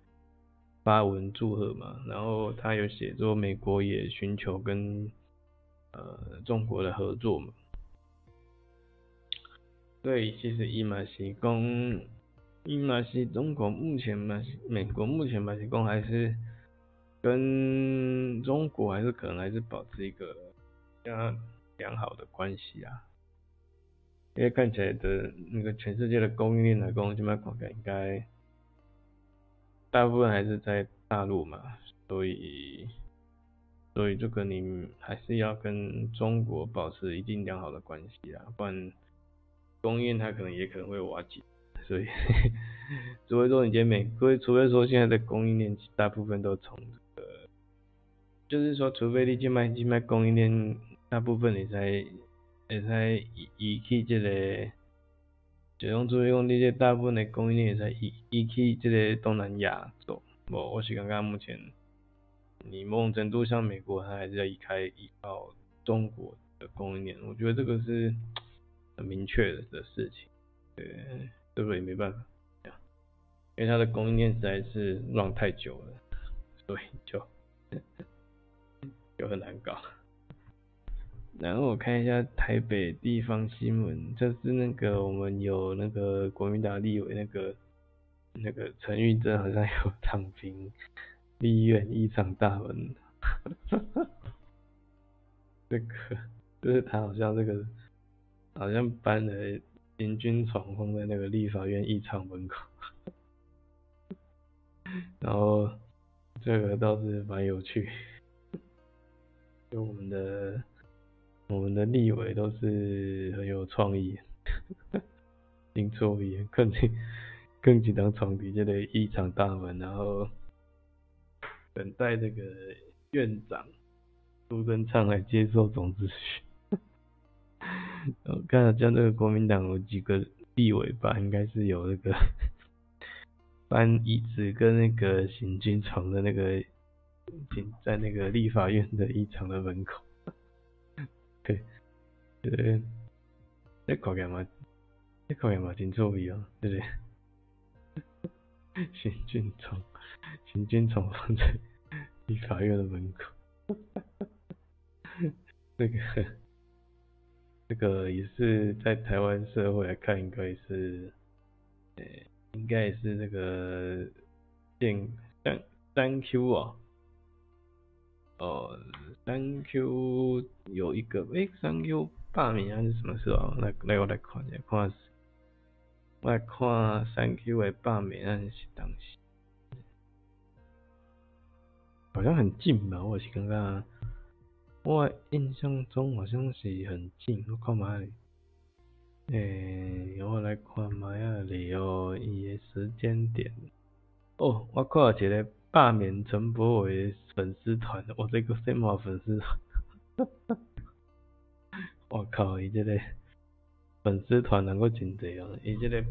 发文祝贺嘛，然后他有写作美国也寻求跟呃中国的合作嘛。对，其实伊嘛是讲，伊嘛是中国目前嘛美国目前嘛是讲还是跟中国还是可能还是保持一个比较良好的关系啊。因为看起来的那个全世界的供应链来讲，这边看起来应该大部分还是在大陆嘛，所以所以这个你还是要跟中国保持一定良好的关系啊，不然。供应它可能也可能会瓦解，所以 除非说你今天美，除非除非说现在的供应链大部分都从这个，就是说除非你去卖去卖供应链大部分你才，你才移移去这个，就用做用那些大部分的供应链才移移去这个东南亚走，我我是刚刚目前，你某种程度像美国，它还是要移开移到中国的供应链，我觉得这个是。很明确的的事情，对，这个也没办法，因为它的供应链实在是乱太久了，所以就就很难搞。然后我看一下台北地方新闻，这是那个我们有那个国民党立委那个那个陈玉珍好像有躺平立院一场大文，这个就是他好像这个。好像搬了行军床放在那个立法院议场门口，然后这个倒是蛮有趣，就我们的我们的立委都是很有创意，听错也更更紧张闯敌这类议场大门，然后等待这个院长苏贞昌来接受总咨询。我 看了像这个国民党有几个立委吧，应该是有那个 搬椅子跟那个行军床的那个，在那个立法院的一场的门口。对，这考验嘛，这考验嘛真作弊哦，对不对？行军床，行军床放在立法院的门口，那个。这个也是在台湾社会来看，应该是，呃，应该也是那个电三三 Q 啊，哦，三 Q 有一个，诶，三 Q 罢免还是什么时候？来来，我来看一下，看，我来看三 Q 的罢免案是当时，好像很近吧？我是刚刚。我印象中好像是很近，我看卖，诶，我来看卖啊里哦，伊的时间点，哦，我看到一个罢免陈柏伟粉丝团，我这个什么粉丝团？我靠，伊这个粉丝团能够真济哦，伊这个，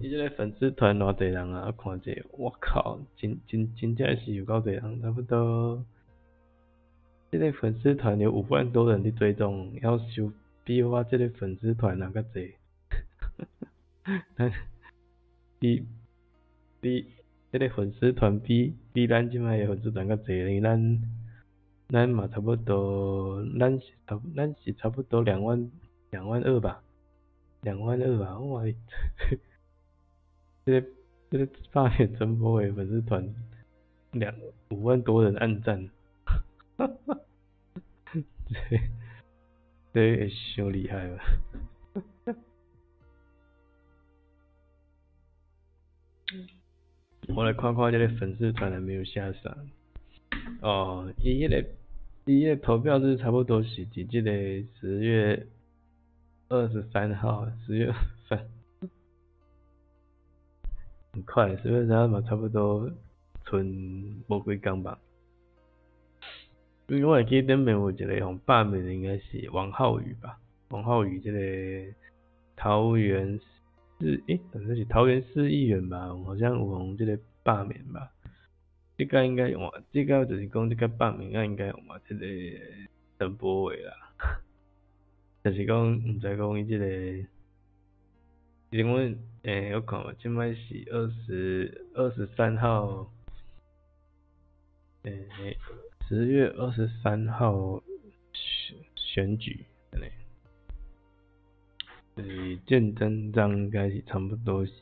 伊这个粉丝团偌济人啊？我看者，我靠，真真真正是有够济人，差不多。这个粉丝团有五万多人的追踪，要求比我这个粉丝团那个多。比比这个粉丝团比比咱即摆的粉丝团较济咧，咱咱嘛差不多，咱是差咱是差不多两万两万二吧，两万二吧，哇！这个这个八点直播的粉丝团两五万多人按赞，哈哈，这这也太厉害了。我来看看这个粉丝团还没有下山。哦，伊迄个伊迄个投票日差不多是伫即个十月二十三号，十月三，很快，十月三号嘛，差不多剩无几工吧。因为我会记顶面有一个用罢免的，应该是王浩宇吧？王浩宇，这个桃园。是诶，反正是桃园市议员吧，好像有用这个罢免吧。这个应该用啊，这个就是讲这个罢免啊，应该用啊，这个陈柏伟啦。就是讲毋知讲伊这个，因为诶，我看嘛，今摆是二十二十三号，诶，十月二十三号选选举。呃，见真章应该是差不多是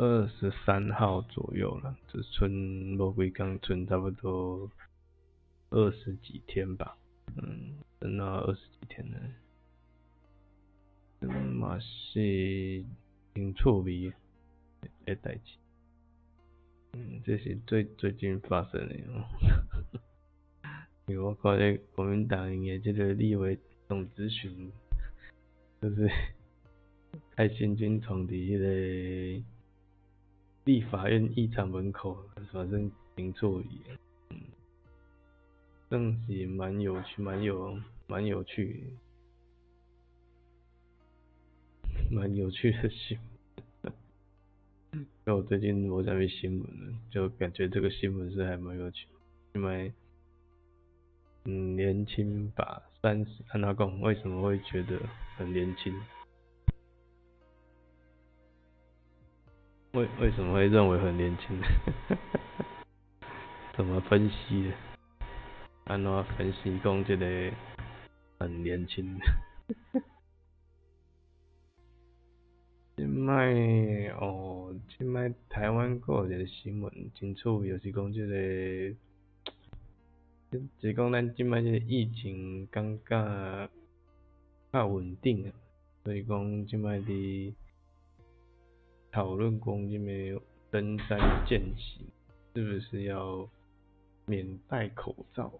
二十三号左右了，这春魔鬼刚春差不多二十几天吧，嗯，等到二十几天了，这嘛是挺错味的代志，嗯，这是最最近发生的哦，因为我看这国民党的这个立委总咨询。就是开心军闯伫迄个立法院议场门口，反正挺错意，嗯，正是蛮有趣，蛮有蛮有趣，蛮有趣的新闻。因为我最近我在看新闻，就感觉这个新闻是还蛮有趣，因为嗯年轻吧。三十，看他讲为什么会觉得很年轻？为为什么会认为很年轻？怎么分析的？安怎分析讲这个很年轻？今麦哦，今麦台湾过一个新闻，真趣，又是讲这个。就是讲咱即摆即个疫情感觉较稳定啊，所以讲即摆伫讨论讲即个登山健行是不是要免戴口罩？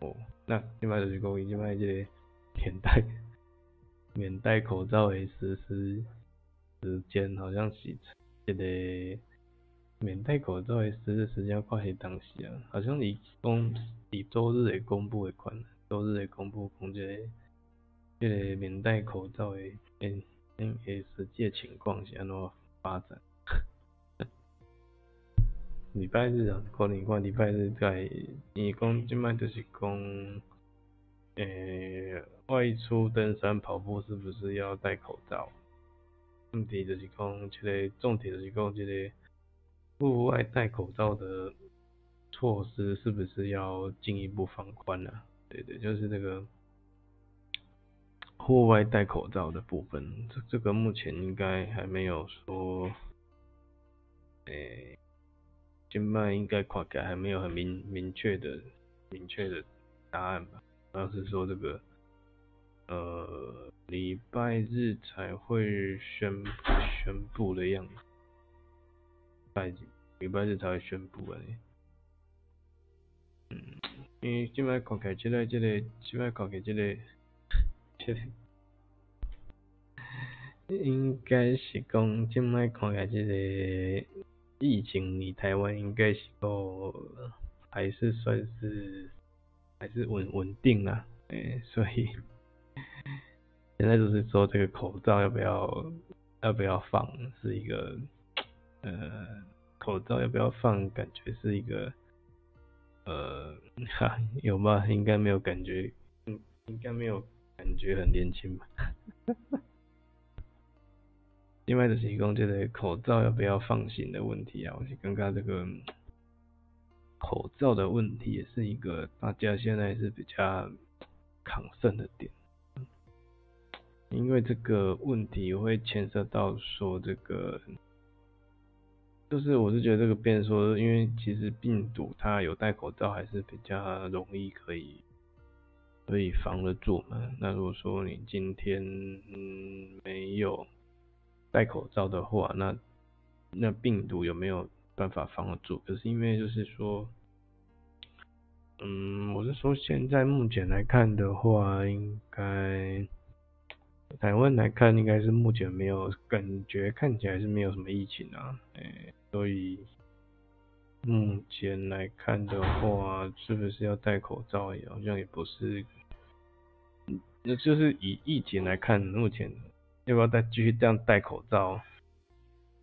哦，那即摆就是讲伊即摆即个免戴免戴口罩的实施时间好像是一个。免戴口罩的实施时间要快些当时啊，好像你公以周日的公布的款，周日的公布讲这个这个免戴口罩的诶诶实际情况是安怎发展？礼拜日啊，可能看礼拜日在，你讲即摆就是讲，诶外出登山跑步是不是要戴口罩？问题就是讲，这个重点就是讲这个。户外戴口罩的措施是不是要进一步放宽了？对对，就是这个户外戴口罩的部分，这这个目前应该还没有说，诶，今麦应该看起来还没有很明明确的明确的答案吧？好像是说这个，呃，礼拜日才会宣布宣布的样子。拜礼拜日才会宣布的。嗯，因为即摆看起来，即个即个，即摆看起来，即个，应该是讲即摆看起来，即个疫情离台湾应该是个还是算是还是稳稳定啦。诶，所以现在就是说这个口罩要不要要不要放，是一个。呃，口罩要不要放？感觉是一个，呃，哈，有吗？应该没有感觉，应应该没有感觉很年轻吧？因为摆就是讲这个口罩要不要放行的问题啊，我是刚刚这个口罩的问题也是一个大家现在是比较抗胜的点，因为这个问题会牵涉到说这个。就是我是觉得这个变说，因为其实病毒它有戴口罩还是比较容易可以可以防得住嘛。那如果说你今天嗯没有戴口罩的话，那那病毒有没有办法防得住？可是因为就是说，嗯，我是说现在目前来看的话，应该。台湾来看，应该是目前没有感觉，看起来是没有什么疫情啊，哎，所以目前来看的话，是不是要戴口罩？也好像也不是，那就是以疫情来看，目前要不要再继续这样戴口罩？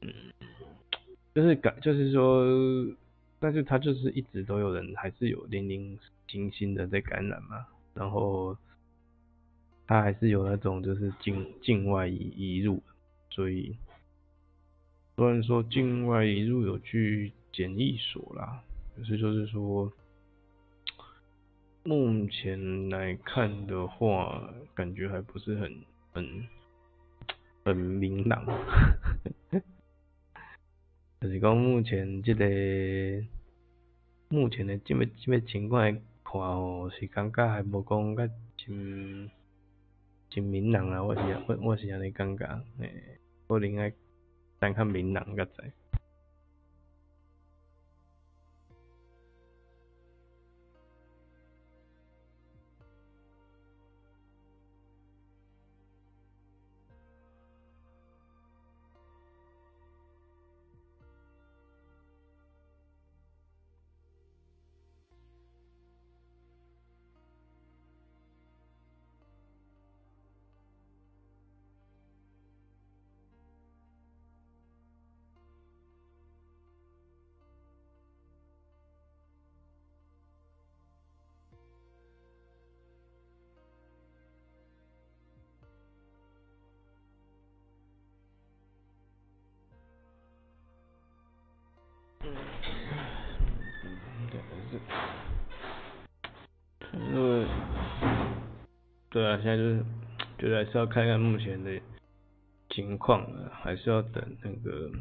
嗯，就是感，就是说，但是他就是一直都有人还是有零零星星的在感染嘛，然后。他还是有那种就是境境外移移入，所以虽然说境外移入有去检疫所啦，可是就是说目前来看的话，感觉还不是很很很明朗，就是讲目前这个目前的这么这么情况来看哦，是感觉还无讲较真。真明朗啊！我是我我是安尼感觉，诶，可能爱等较明朗较济。现在就是，觉得还是要看看目前的情况啊，还是要等那个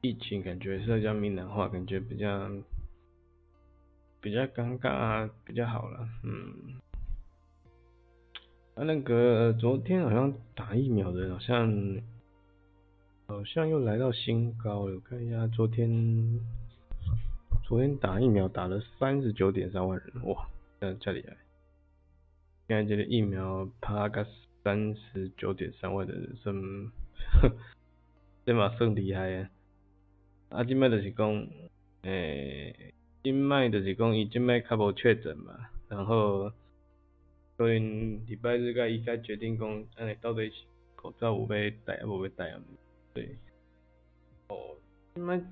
疫情，感觉是要讲闽南话，感觉比较比较尴尬，啊比较好了，嗯。啊，那个昨天好像打疫苗的，好像好像又来到新高了，我看一下，昨天昨天打疫苗打了三十九点三万人，哇，这样加起来。现在这个疫苗拍个三十九点三万的人，算，这嘛算厉害啊！啊，即卖就是讲，诶，即卖就是讲伊即卖较无确诊嘛，然后，所以礼拜日甲伊甲决定讲，安尼到底口罩有要戴啊无要戴啊？对，哦，即卖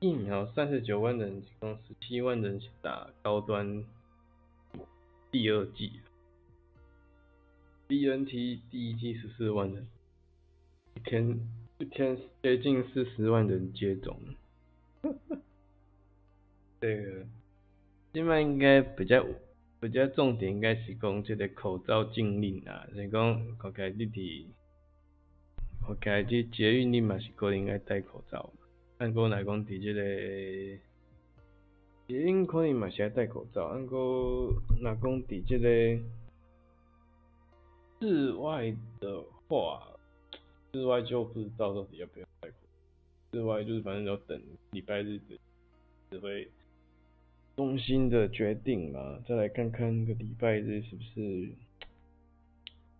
疫苗三十九万人，是讲十七万人是打高端第二剂。B N T 第一季十四万人，一天一天接近四十万人接种，这个现在应该比较比较重点应该是讲这个口罩禁令啊，是讲国家你伫国家这捷运你嘛是可能爱戴口罩，按过来讲伫这个捷运可能嘛是爱戴口罩，按过若讲伫这个。室外的话，室外就不知道到底要不要戴口罩。室外就是反正要等礼拜日的指挥中心的决定嘛，再来看看那个礼拜日是不是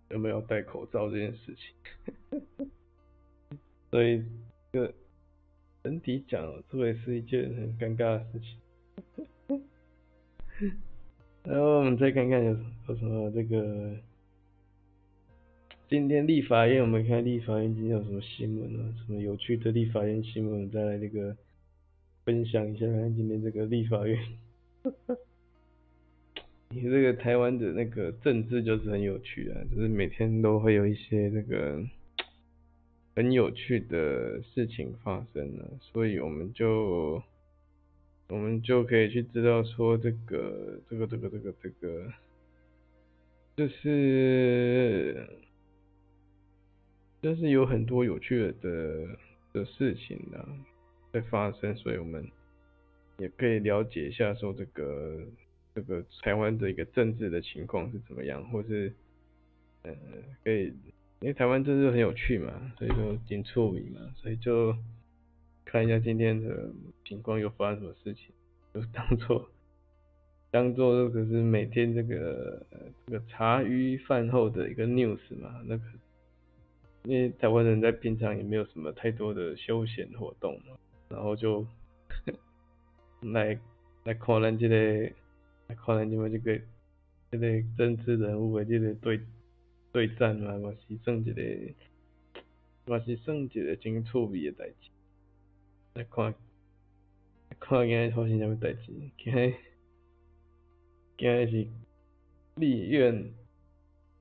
有没有戴口罩这件事情。所以这整体讲，这也是一件很尴尬的事情。然后我们再看看有有什么这个。今天立法院，我们看立法院今天有什么新闻啊？什么有趣的立法院新闻？再来那个分享一下，看今天这个立法院。你这个台湾的那个政治就是很有趣啊，就是每天都会有一些那个很有趣的事情发生了，所以我们就我们就可以去知道说这个这个这个这个这个，就是就是有很多有趣的的事情呢在发生，所以我们也可以了解一下说这个这个台湾的一个政治的情况是怎么样，或是呃可以。因为台湾政治很有趣嘛，所以说挺出名嘛，所以就看一下今天的情况又发生什么事情，就当做当做这个是每天这个这个茶余饭后的一个 news 嘛，那个因为台湾人在平常也没有什么太多的休闲活动嘛，然后就来来看咱这个来看咱这个这个这个政治人物的这个对。对战嘛，我是算一个，我是算一个真趣味的代志。来看，看今日发生什么代志？今日，今日是立院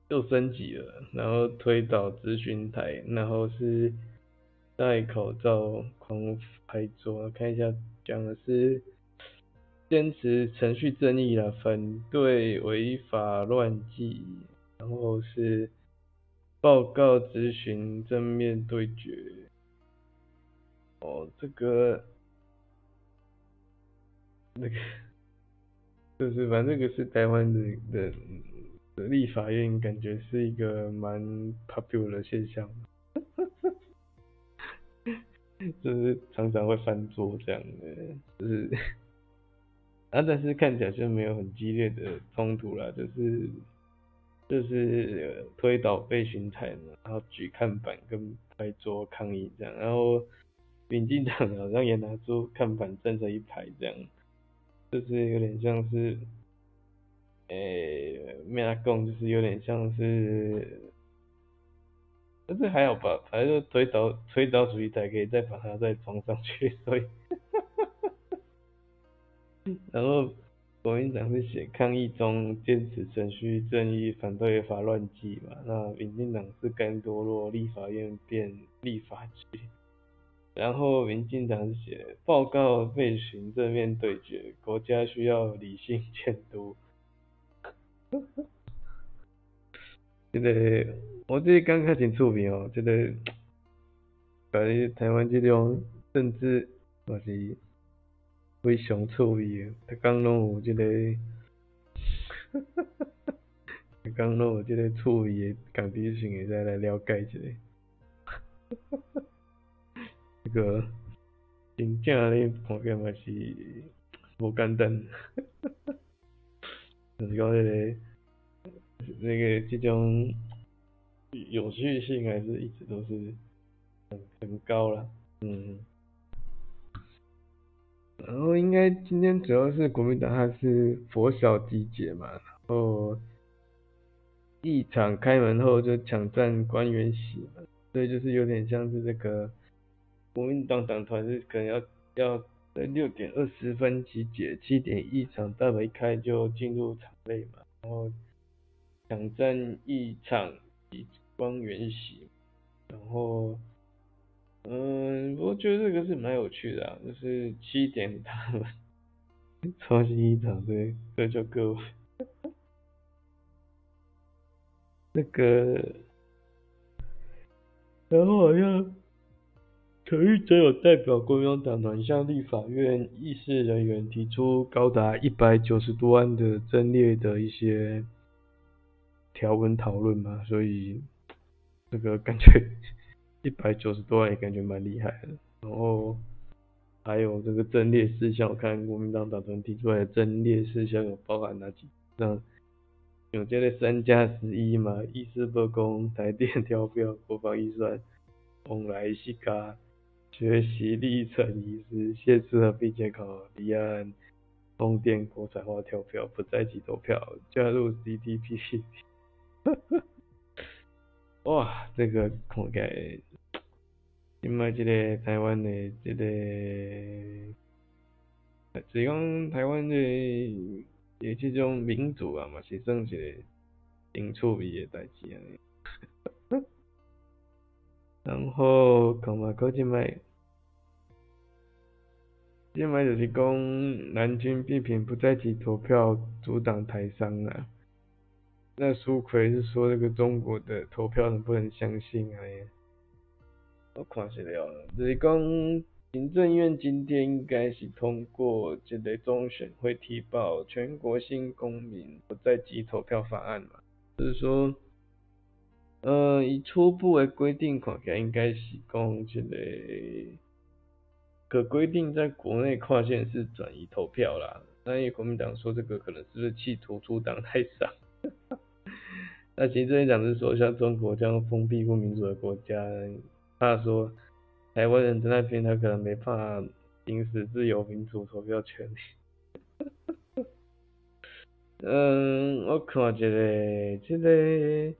又升级了，然后推倒咨询台，然后是戴口罩狂拍桌。看一下，讲的是坚持程序正义啦，反对违法乱纪。然后是报告咨询正面对决，哦，这个那个 就是反正这个是台湾的的的立法院，感觉是一个蛮 popular 的现象，就是常常会翻桌这样的，就是 啊，但是看起来就没有很激烈的冲突啦，就是。就是推倒被巡台嘛，然后举看板跟拍桌抗议这样，然后民进党好像也拿出看板站成一排这样，就是有点像是，诶，没阿讲就是有点像是，但是还好吧，反正推倒推倒主席台可以再把它再装上去，所以，然后。国民党是写抗议中坚持程序正义，反对法乱纪嘛？那民进党是甘多洛立法院变立法局，然后民进党是写报告被行政面对决，国家需要理性监督。这个我这刚开始出名哦，这个在台湾这种政治也是。非常趣味诶，逐工拢有即个，逐工拢有即个趣味诶，共比性会使来了解一下。这个真正咧看起嘛是无简单，就是讲迄个那个这种有趣性还是一直都是很很高啦，嗯。然后应该今天主要是国民党他是佛小集结嘛，然后一场开门后就抢占官员席嘛，所以就是有点像是这个国民党党团是可能要要在六点二十分集结，七点一场大门开就进入场内嘛，然后抢占一场及官员席，然后。嗯，我觉得这个是蛮有趣的啊，就是七点他们超级一场对，这就各位，那个，然后好像陈玉珍有代表国民党团向立法院议事人员提出高达一百九十多万的增列的一些条文讨论嘛，所以这个感觉。一百九十多万也感觉蛮厉害的，然后还有这个阵列事项，我看国民党党团提出来的阵列事项有包含哪几？项有这个三加十一嘛，议事不公、台电调票、国防预算、往来西卡、学习历程仪式、限制和并且考离岸、风电国产化跳票、不在籍投票、加入 C D P。哇，这个应该。今麦即个台湾的即个，是讲台湾的诶即种民主啊，嘛是算是个真趣味的代志啊。然后讲嘛，搞即摆，即摆就是讲蓝军批评不在籍投票阻挡台商啊。那苏奎是说这个中国的投票能不能相信啊？我看是了，就是讲行政院今天应该是通过这个中选会提报全国性公民不在籍投票法案嘛，就是说。呃，以初步的规定看起来，应该是讲这个可规定在国内跨县市转移投票啦。那也国民党说这个可能是不是企图阻挡台商？那其实这一讲是说，像中国这样封闭不民主的国家，怕说台湾人在那边他可能没办法行使自由民主投票权利。嗯，我看觉得这个。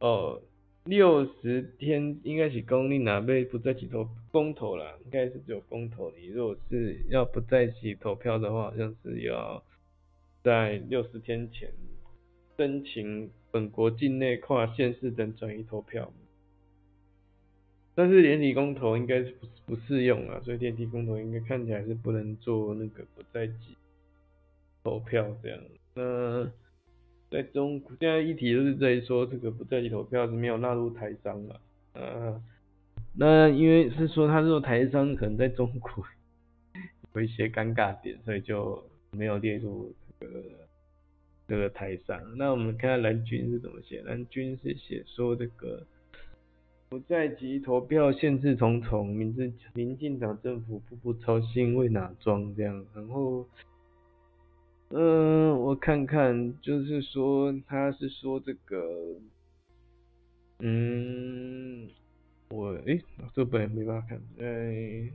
哦，六十天应该是公你哪被不在起投公投啦，应该是只有公投。你如果是要不在起投票的话，好像是要在六十天前申请本国境内跨县市等转移投票。但是连体公投应该是不不适用啊，所以电梯公投应该看起来是不能做那个不在籍投票这样。那。在中国，现在议题都是在说这个不在籍投票是没有纳入台商了，呃，那因为是说他这个台商可能在中国有一些尴尬点，所以就没有列入这个这个台商。那我们看看蓝军是怎么写，蓝军是写说这个不在籍投票限制重重，民进民进党政府步步操心为哪桩这样，然后。嗯，我看看，就是说，他是说这个，嗯，我诶，这本也没办法看，哎，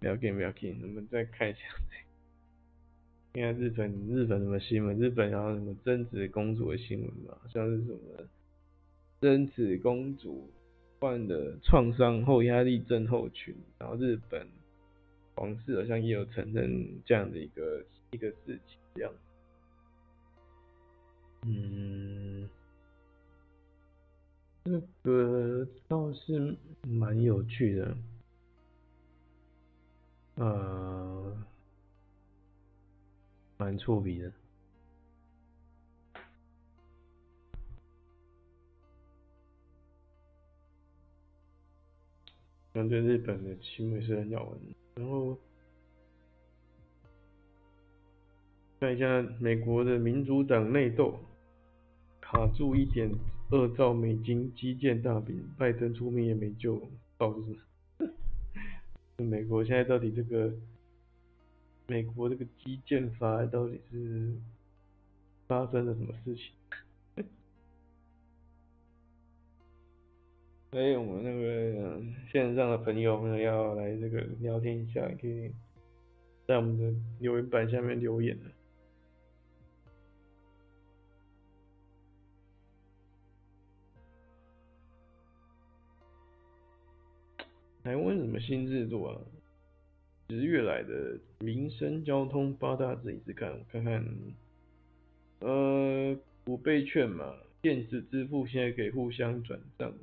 不要紧不要紧，我们再看一下。应该日本日本什么新闻？日本然后什么贞子公主的新闻吧？像是什么贞子公主患了创伤后压力症候群，然后日本皇室好像也有承认这样的一个一个事情。这样，嗯，这个倒是蛮有趣的，呃，蛮触笔的。相对日本的新闻是很好玩，然后。看一下美国的民主党内斗，卡住一点二兆美金基建大饼，拜登出面也没救，导致美国现在到底这个美国这个基建法到底是发生了什么事情？所 以，我们那个线上的朋友们要来这个聊天一下，可以在我们的留言板下面留言台湾什么新制度啊？十月来的民生交通八大字，一直看，我看看，呃，五倍券嘛，电子支付现在可以互相转账，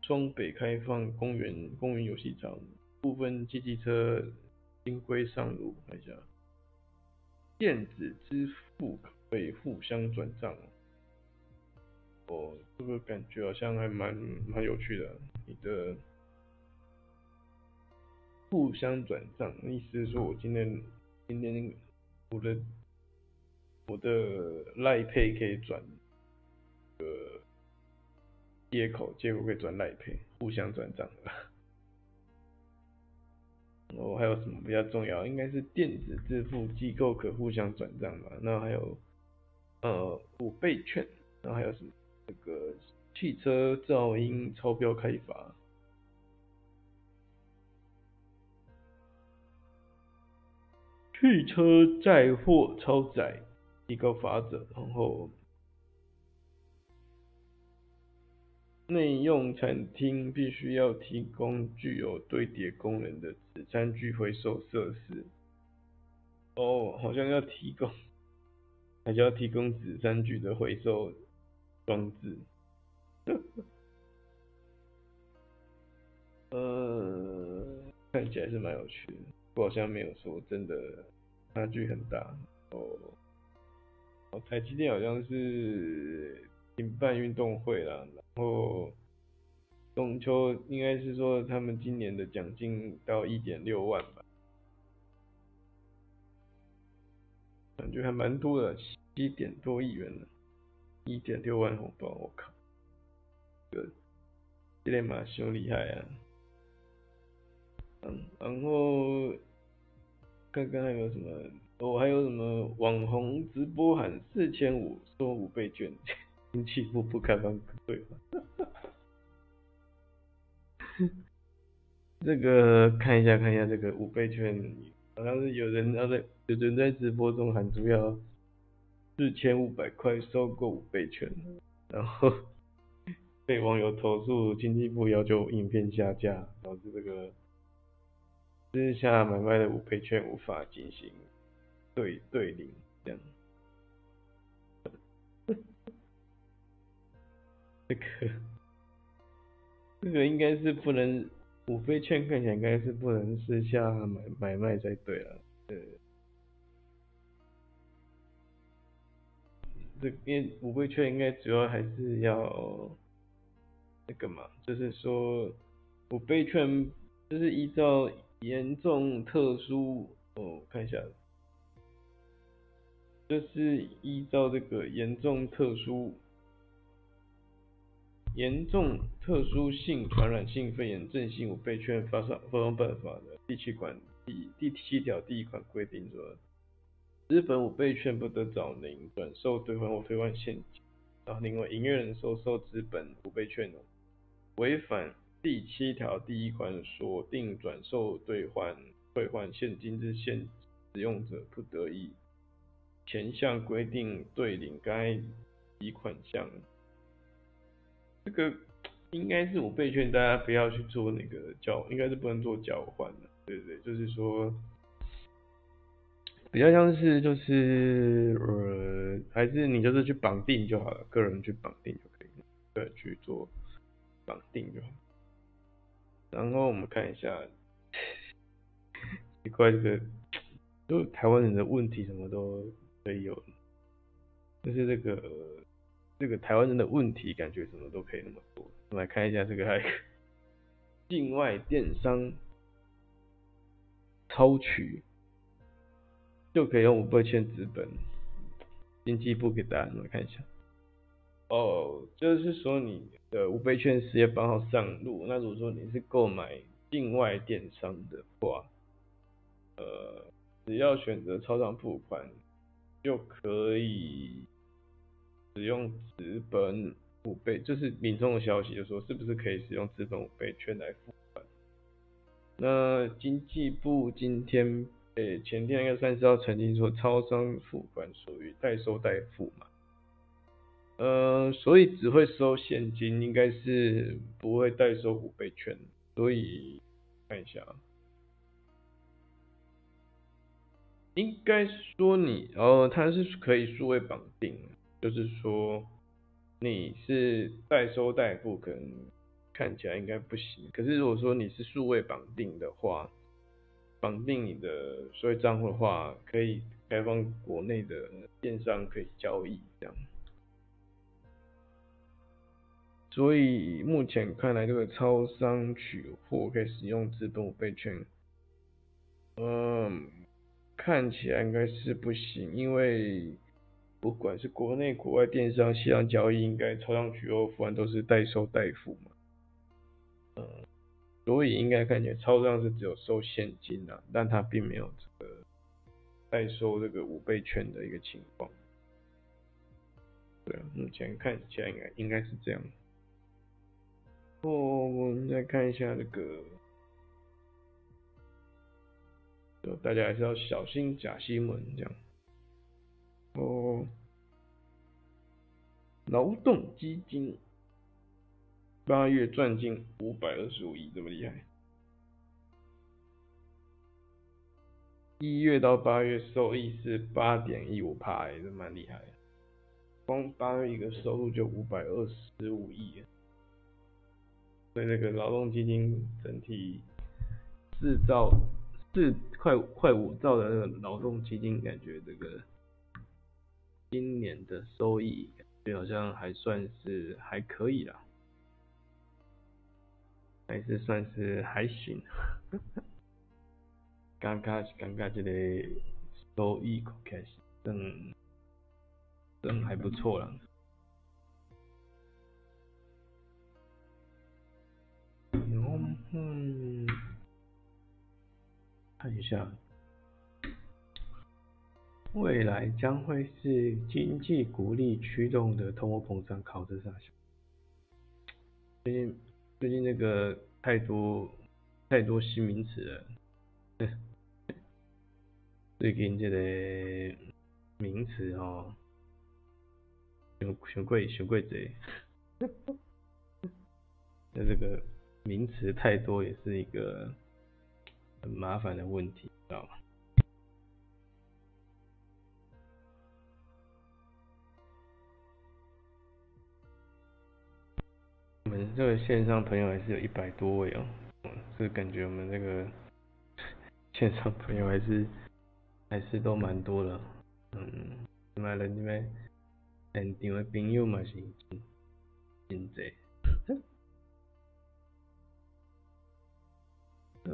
双北开放公园公园游戏场，部分机器车新规上路，看一下，电子支付可以互相转账，哦，这个感觉好像还蛮蛮有趣的，你的。互相转账，意思是说我今天今天我的我的赖配可以转呃接口，接口可以转赖配，互相转账的。哦，还有什么比较重要？应该是电子支付机构可互相转账吧。那还有呃五倍券，然后还有什么这个汽车噪音超标开罚。汽车载货超载一个法则，然后内用餐厅必须要提供具有堆叠功能的纸餐具回收设施。哦，好像要提供，还是要提供纸餐具的回收装置。呃，看起来是蛮有趣的，好像没有说真的差距很大哦。哦，台积电好像是停办运动会啦，然后中秋应该是说他们今年的奖金到一点六万吧，感觉还蛮多的，七点多亿元呢，一点六万红包，我靠，这这连马修厉害啊！嗯，然后刚刚还有什么？哦，还有什么网红直播喊四千五收五倍券，经济部不开放兑换。这个看一下看一下这个五倍券，好像是有人要在有人在直播中喊出要四千五百块收购五倍券，然后 被网友投诉经济部要求影片下架，导致这个私下买卖的五倍券无法进行。对对领这样，这个这个应该是不能五倍券看起来应该是不能私下买买卖才对啊，对，这边五倍券应该主要还是要那个嘛，就是说五倍券就是依照严重特殊哦看一下。就是依照这个严重特殊、严重特殊性传染性肺炎振兴五倍券发放发放办法的第七款第第七条第一款规定说，日本五倍券不得找零转售兑换或兑换现金。然后另外，营业人收受资本五倍券哦，违反第七条第一款锁定转售兑换兑换现金之现使用者，不得以前项规定对领该笔款项，这个应该是我被劝，大家不要去做那个交，应该是不能做交换的，对不对？就是说，比较像是就是呃，还是你就是去绑定就好了，个人去绑定就可以，对，去做绑定就好。然后我们看一下，奇怪这个，就台湾人的问题什么都。可以有，就是这个这个台湾人的问题，感觉什么都可以那么多。我们来看一下这个，还境外电商抽取就可以用五倍券资本，经济部给大家来看一下。哦，就是说你的五倍券十月八号上路，那如果说你是购买境外电商的话，呃，只要选择超商付款。就可以使用资本五倍，就是民众的消息，就说是不是可以使用资本五倍券来付款？那经济部今天诶前天应该三十号曾经说，超商付款属于代收代付嘛，呃，所以只会收现金，应该是不会代收五倍券，所以看一下。应该说你哦，它是可以数位绑定，就是说你是代收代付，可能看起来应该不行。可是如果说你是数位绑定的话，绑定你的数位账户的话，可以开放国内的电商可以交易这样。所以目前看来，这个超商取货可以使用资本五倍券，嗯。看起来应该是不行，因为不管是国内国外电商线上交易，应该超商取货付款都是代收代付嘛，嗯，所以应该看起来超商是只有收现金的，但它并没有这个代收这个五倍券的一个情况，对，目前看起来应该应该是这样。哦，我们再看一下这个。大家还是要小心假新闻这样。哦，劳动基金八月赚进五百二十五亿，这么厉害？一月到八月收益是八点一五帕，也是蛮厉害。光八月一个收入就五百二十五亿。所以那个劳动基金整体四兆四快快五兆的那个劳动基金，感觉这个今年的收益，就好像还算是还可以啦，还是算是还行。刚刚刚刚这个收益开始真真还不错了。嗯，看一下，未来将会是经济鼓励驱动的通货膨胀考这上下。最近最近那个太多太多新名词了，最近这个名词哦，熊熊贵熊贵贼，那这个。名词太多也是一个很麻烦的问题，知道吗？我们这个线上朋友还是有一百多位哦，是感觉我们这个 线上朋友还是还是都蛮多的，嗯，买了你们现场的朋友嘛是真真多。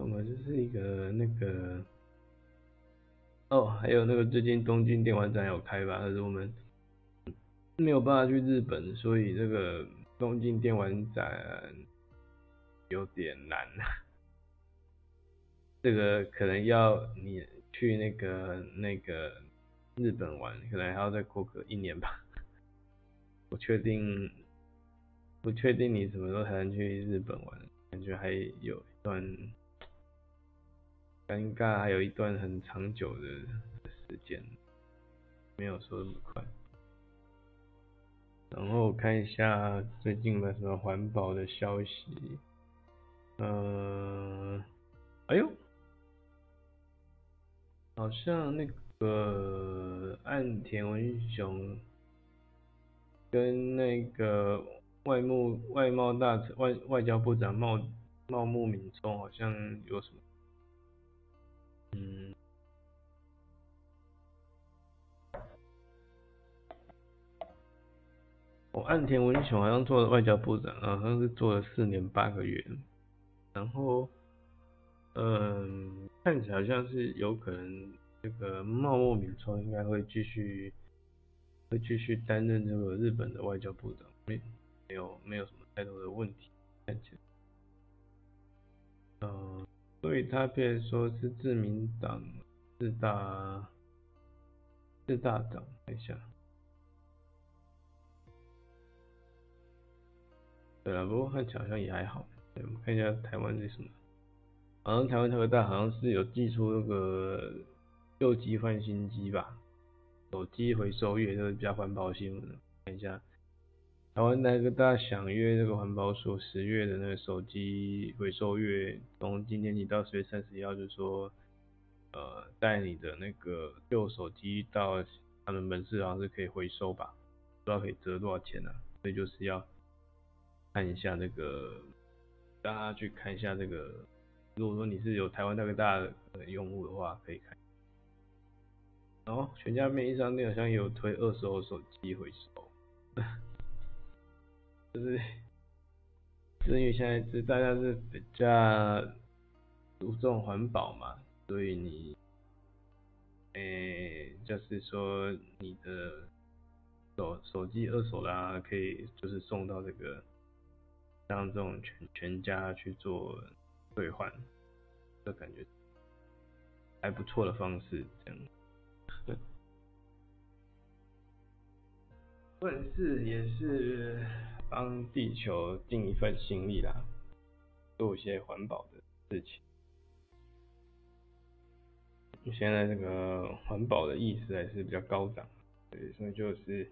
我们就是一个那个，哦，还有那个最近东京电玩展有开吧？可是我们没有办法去日本，所以这个东京电玩展有点难。这个可能要你去那个那个日本玩，可能还要再过个一年吧。不确定，不确定你什么时候才能去日本玩，感觉还有一段。尴尬，还有一段很长久的时间，没有说那么快。然后看一下最近的什么环保的消息，嗯，哎呦，好像那个岸田文雄跟那个外务外贸大臣外外交部长茂茂木敏充好像有什么。嗯，我岸田文雄好像做了外交部长，好像是做了四年八个月，然后，嗯，看起来好像是有可能这个茂木敏充应该会继续，会继续担任这个日本的外交部长，没没有没有什么太多的问题，看起来，嗯。所以他被说是自民党四大四大党，等一下，对了，不过看起来好像也还好。对，我们看一下台湾是什么，好像台湾特别大，好像是有寄出那个旧机换新机吧，手机回收月，就是比较环保新闻，看一下。台湾那个大想约这个环保署十月的那个手机回收月，从今天起到十月三十一号，就是说，呃，带你的那个旧手机到他们门市好像是可以回收吧，不知道可以折多少钱呢？所以就是要看一下那个，大家去看一下这个，如果说你是有台湾那个大的用户的话，可以看。然后全家便利商店好像也有推二手手机回收。就是，就因为现在是大家是比较注重环保嘛，所以你，诶，就是说你的手手机二手啦，可以就是送到这个像这种全全家去做兑换，这感觉还不错的方式，这样。算 是也是。帮地球尽一份心力啦，做一些环保的事情。现在这个环保的意识还是比较高涨，对，所以就是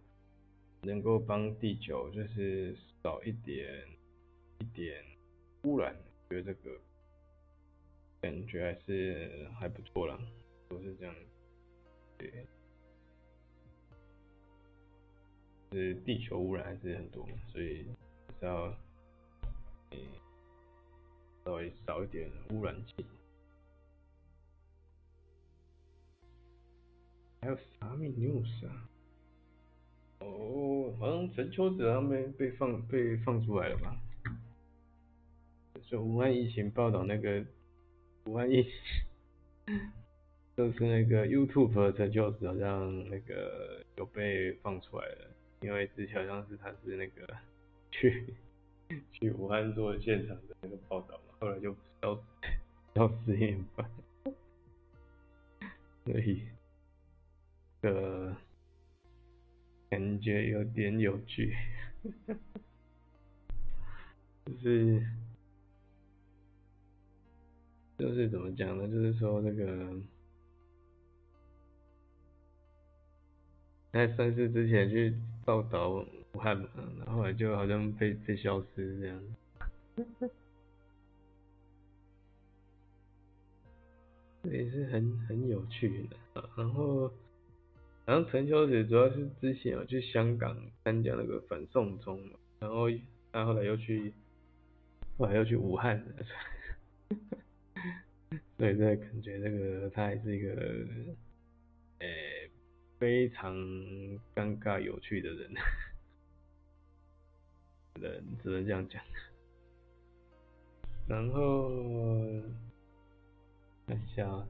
能够帮地球就是少一点一点污染，觉得这个感觉还是还不错啦，都是这样，对。是地球污染还是很多，所以是要稍微少一点污染气。还有啥米 news 啊？哦，好像陈秋子他们被放被放出来了吧？就武汉疫情报道那个武汉疫情，就是那个 YouTube 陈秋子好像那个有被放出来了，因为之前好像是他是那个去去武汉做现场的那个报道嘛，后来就消消失一半，所以。呃感觉有点有趣，就是就是怎么讲呢？就是说那个在三四之前去报道武汉嘛，然后来就好像被被消失这样，这 也是很很有趣的，然后。然后陈秋子主要是之前有去香港参加那个反送中嘛，然后他后来又去，后来又去武汉，所以这感觉这个他还是一个，呃，非常尴尬有趣的人，人只能这样讲。然后看一下。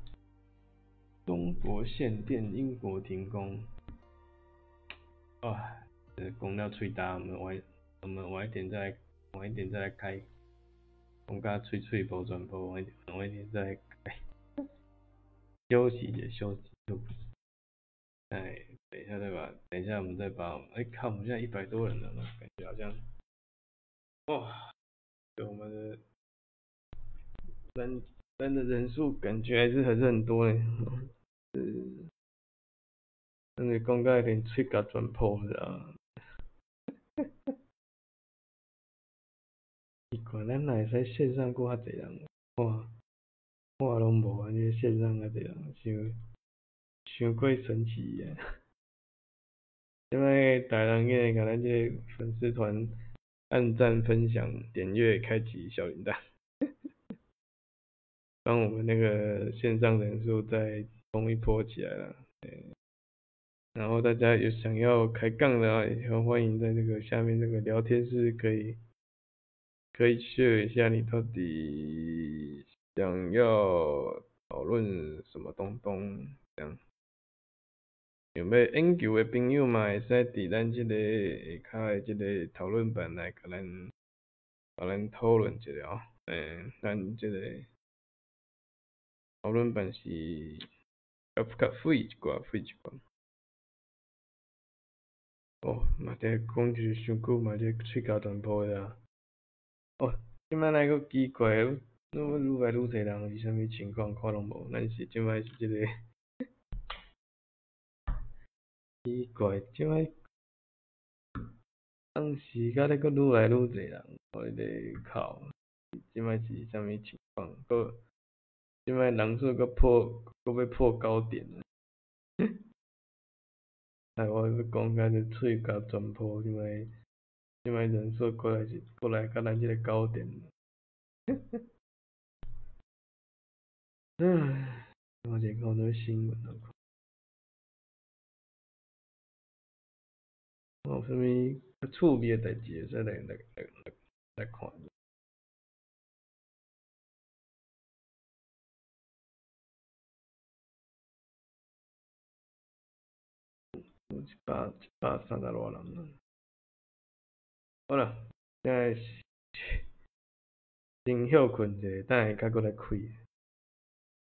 中国限电，英国停工。啊，这工料吹大，我们晚我们晚一点再晚一点再来开。工家吹吹波转波，晚一点晚一点再来开。休息也休息，就不是。哎，等一下再把，等一下我们再把，哎，看我们现在一百多人了，感觉好像，哇，对我们的人。人的人数感觉还是还是很多嘞，嗯，真的讲个连吹甲全破了，奇怪，咱哪会使线上过较济人？哇，我拢无安尼线上较济人，想想过神奇诶。因为大人个甲咱这粉丝团按赞、分享、点阅、开启小铃铛。帮我们那个线上人数再冲一波起来了，然后大家有想要开杠的啊，也欢迎在这个下面这个聊天室可以可以 share 一下你到底想要讨论什么东东这样，有没有研究的朋友嘛，会使伫咱这个下骹的这个讨论版来可能可能讨论一下哦，嗯，咱这个。讨论版是较较费一寡，费一寡。哦，嘛在讲就是伤久，嘛在喙角断破呀。哦，即摆来个奇怪，怎么愈来愈侪人是啥物情况？看拢无，咱是即摆是即个奇怪，即摆当时甲咧佫愈来愈侪人，我咧靠，即摆是啥物情况？佫即摆人数搁破，搁要破高点了。哎，我要讲甲这喙甲全破，即摆即摆人数过来是过来甲咱即个高点。唉，我这看到新闻有啥物较趣味诶代志，再来来来来来看。一百一百三十偌人了，好了，现在先休困者，等下再过来开。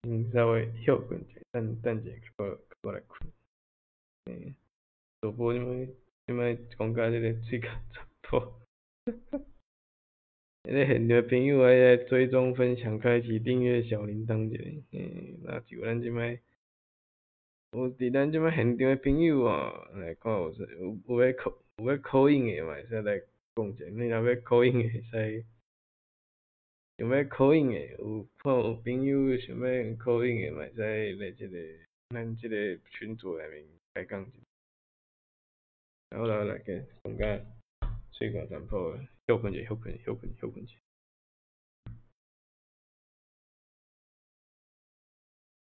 先稍微休困者，等等者过过来开。嗯，主播因为因为讲解这个最近直播，那个现场朋友来追踪分享开启订阅小铃铛者，嗯，那就咱即摆。有伫咱即摆现场诶朋友哦，来看有有有要考有要考应诶嘛，会使来讲者，你若要考应诶，会使想要考应诶，有看有朋友想要考应诶嘛，会使来即个咱即个群组内面开讲者。然后来来个讲解，睡觉上铺，休困者休困，休困休困者。